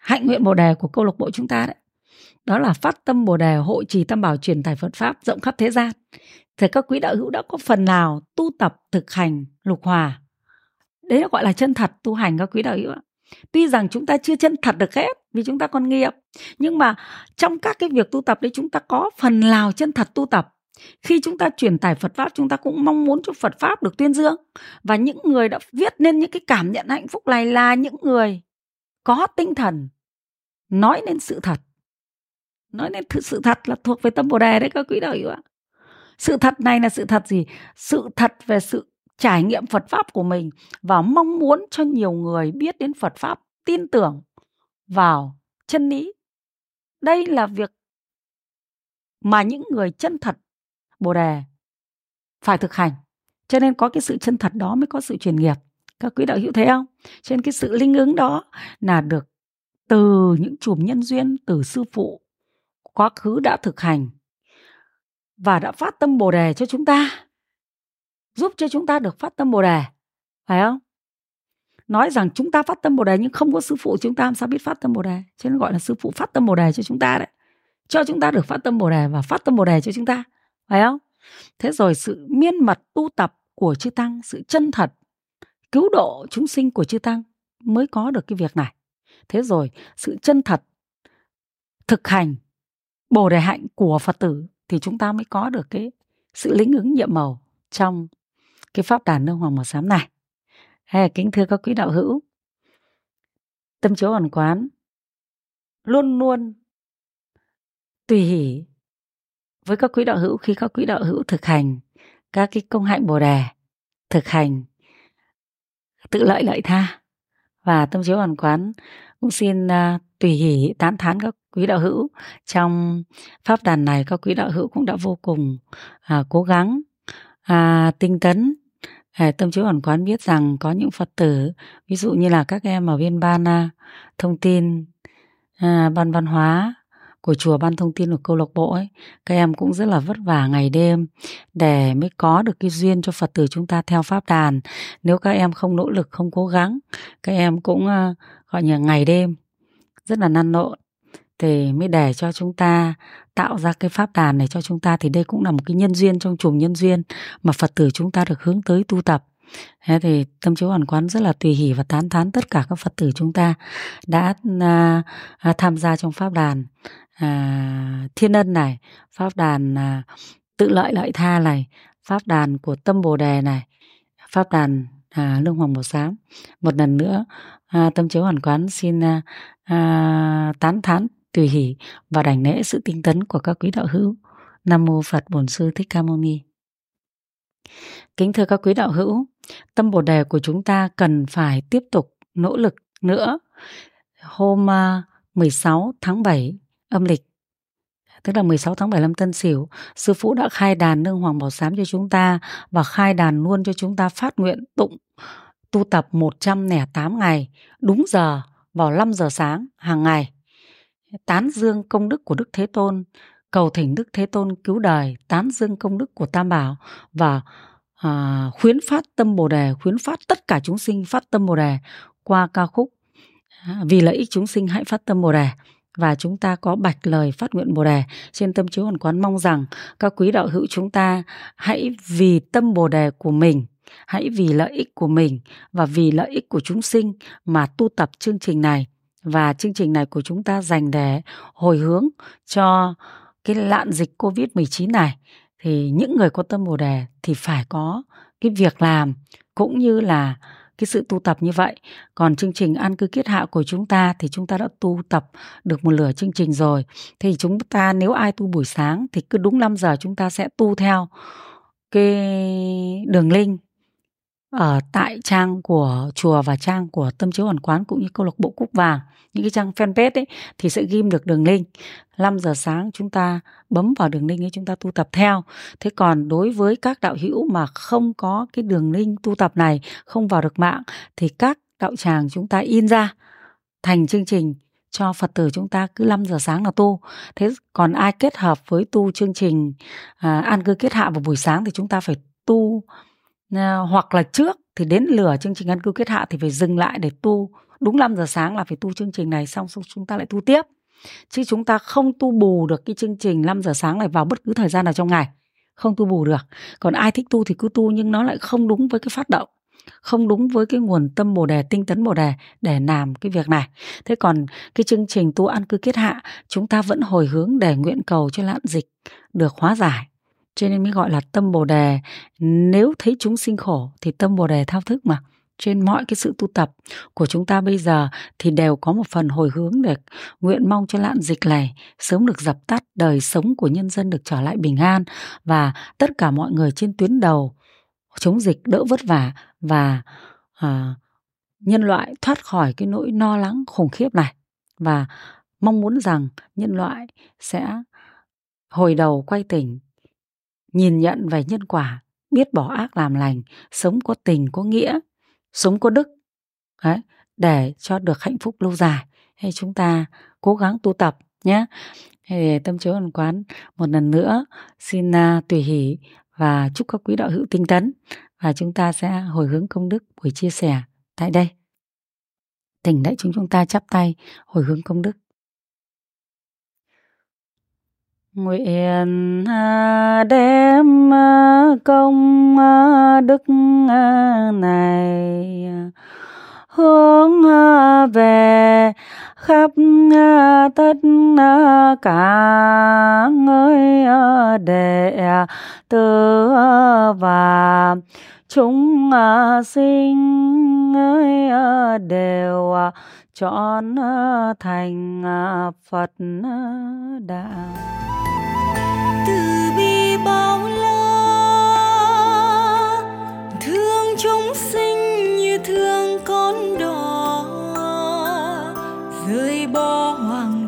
hạnh nguyện bồ đề của câu lạc bộ chúng ta đấy. Đó là phát tâm bồ đề hội trì tam bảo truyền tải phật pháp rộng khắp thế gian. Thì các quý đạo hữu đã có phần nào tu tập, thực hành lục hòa? Đấy là gọi là chân thật tu hành các quý đạo hữu ạ. Tuy rằng chúng ta chưa chân thật được hết vì chúng ta còn nghiệp, nhưng mà trong các cái việc tu tập đấy chúng ta có phần nào chân thật tu tập. Khi chúng ta truyền tải Phật pháp, chúng ta cũng mong muốn cho Phật pháp được tuyên dương. Và những người đã viết nên những cái cảm nhận hạnh phúc này là những người có tinh thần, nói nên sự thật. Nói nên sự thật là thuộc về tâm bồ đề đấy, các quý đạo hữu ạ. Sự thật này là sự thật gì? Sự thật về sự trải nghiệm phật pháp của mình và mong muốn cho nhiều người biết đến phật pháp, tin tưởng vào chân lý. Đây là việc mà những người chân thật bồ đề phải thực hành. Cho nên có cái sự chân thật đó mới có sự truyền nghiệp các quý đạo hữu thấy không? Trên cái sự linh ứng đó là được từ những chùm nhân duyên, từ sư phụ, quá khứ đã thực hành và đã phát tâm bồ đề cho chúng ta, giúp cho chúng ta được phát tâm bồ đề, phải không? Nói rằng chúng ta phát tâm bồ đề nhưng không có sư phụ chúng ta làm sao biết phát tâm bồ đề? Cho nên gọi là sư phụ phát tâm bồ đề cho chúng ta đấy. Cho chúng ta được phát tâm bồ đề và phát tâm bồ đề cho chúng ta, phải không? Thế rồi sự miên mật tu tập của chư tăng, sự chân thật cứu độ chúng sinh của chư tăng mới có được cái việc này. Thế rồi, sự chân thật thực hành, bồ đề hạnh của phật tử thì chúng ta mới có được cái sự lĩnh ứng nhiệm màu trong cái pháp đàn nương hoàng màu xám này. Hay kính thưa các quý đạo hữu, tâm chiếu hoàn quán luôn luôn tùy hỷ với các quý đạo hữu khi các quý đạo hữu thực hành các cái công hạnh bồ đề thực hành tự lợi lợi tha. Và tâm chiếu hoàn quán cũng xin uh, tùy hỷ tán thán các quý đạo hữu. Trong pháp đàn này các quý đạo hữu cũng đã vô cùng uh, cố gắng uh, tinh tấn. Uh, tâm chiếu hoàn quán biết rằng có những phật tử ví dụ như là các em ở bên ban uh, thông tin uh, ban văn hóa của chùa ban thông tin của câu lạc bộ ấy các em cũng rất là vất vả ngày đêm để mới có được cái duyên cho phật tử chúng ta theo pháp đàn. Nếu các em không nỗ lực không cố gắng các em cũng uh, gọi như ngày đêm rất là năn nộn thì mới để cho chúng ta tạo ra cái pháp đàn này cho chúng ta. Thì đây cũng là một cái nhân duyên trong chùm nhân duyên mà phật tử chúng ta được hướng tới tu tập. Thế thì tâm chiếu hoàn quán rất là tùy hỷ và tán thán tất cả các Phật tử chúng ta đã à, à, tham gia trong pháp đàn à, thiên ân này, pháp đàn à, tự lợi lợi tha này, pháp đàn của tâm bồ đề này, pháp đàn à, lương hoàng bồ sám. Một lần nữa à, tâm chiếu hoàn quán xin à, à, tán thán tùy hỷ và đảnh lễ sự tinh tấn của các quý đạo hữu. Nam mô Phật Bổn Sư Thích Ca Mâu Ni. Kính thưa các quý đạo hữu, tâm bồ đề của chúng ta cần phải tiếp tục nỗ lực nữa. Hôm à, 16 tháng 7 âm lịch, tức là 16 tháng 7 năm Tân Sửu, sư phụ đã khai đàn nương hoàng bảo sám cho chúng ta và khai đàn luôn cho chúng ta phát nguyện tụng tu tập 108 ngày đúng giờ vào 5 giờ sáng hàng ngày. Tán dương công đức của Đức Thế Tôn, cầu thỉnh Đức Thế Tôn cứu đời, tán dương công đức của Tam Bảo và à, khuyến phát tâm Bồ đề, khuyến phát tất cả chúng sinh phát tâm Bồ đề qua ca khúc. À, vì lợi ích chúng sinh hãy phát tâm Bồ đề và chúng ta có bạch lời phát nguyện Bồ đề trên tâm chiếu hoàn quán. Mong rằng các quý đạo hữu chúng ta hãy vì tâm Bồ đề của mình hãy vì lợi ích của mình và vì lợi ích của chúng sinh mà tu tập chương trình này và chương trình này của chúng ta dành để hồi hướng cho cái lạn dịch Covid-19 này thì những người có tâm Bồ đề thì phải có cái việc làm cũng như là cái sự tu tập như vậy. Còn chương trình an cư kiết hạ của chúng ta thì chúng ta đã tu tập được một lửa chương trình rồi. Thì chúng ta nếu ai tu buổi sáng thì cứ đúng 5 giờ chúng ta sẽ tu theo cái đường link ở tại trang của chùa và trang của tâm chiếu hoàn quán cũng như câu lạc bộ cúc vàng những cái trang fanpage ấy thì sẽ ghim được đường link 5 giờ sáng chúng ta bấm vào đường link ấy chúng ta tu tập theo thế còn đối với các đạo hữu mà không có cái đường link tu tập này không vào được mạng thì các đạo tràng chúng ta in ra thành chương trình cho Phật tử chúng ta cứ 5 giờ sáng là tu. Thế còn ai kết hợp với tu chương trình à, an cư kết hạ vào buổi sáng thì chúng ta phải tu à, hoặc là trước thì đến lửa chương trình ăn cư kết hạ thì phải dừng lại để tu. Đúng 5 giờ sáng là phải tu chương trình này xong xong chúng ta lại tu tiếp. Chứ chúng ta không tu bù được cái chương trình 5 giờ sáng này vào bất cứ thời gian nào trong ngày. Không tu bù được. Còn ai thích tu thì cứ tu nhưng nó lại không đúng với cái phát động. Không đúng với cái nguồn tâm bồ đề tinh tấn bồ đề để làm cái việc này. Thế còn cái chương trình tu ăn cư kết hạ chúng ta vẫn hồi hướng để nguyện cầu cho lạn dịch được hóa giải cho nên mới gọi là tâm bồ đề. Nếu thấy chúng sinh khổ thì tâm bồ đề thao thức mà. Trên mọi cái sự tu tập của chúng ta bây giờ thì đều có một phần hồi hướng để nguyện mong cho lạn dịch này sớm được dập tắt đời sống của nhân dân được trở lại bình an và tất cả mọi người trên tuyến đầu chống dịch đỡ vất vả và à, nhân loại thoát khỏi cái nỗi no lắng khủng khiếp này. Và mong muốn rằng nhân loại sẽ hồi đầu quay tỉnh nhìn nhận về nhân quả biết bỏ ác làm lành sống có tình có nghĩa sống có đức. Đấy, để cho được hạnh phúc lâu dài. Hay chúng ta cố gắng tu tập nhé. Thì tâm chiếu hoàn quán một lần nữa xin uh, tùy hỷ và chúc các quý đạo hữu tinh tấn. Và chúng ta sẽ hồi hướng công đức buổi chia sẻ tại đây. Tỉnh đại chúng chúng ta chắp tay hồi hướng công đức nguyện à, đem à, công à, đức này hướng về khắp tất cả người đệ tử và chúng sinh đều chọn ờ, thành ờ, Phật ờ, đạo. Từ bi bao la, thương chúng sinh như thương con đò rơi bỏ hoàng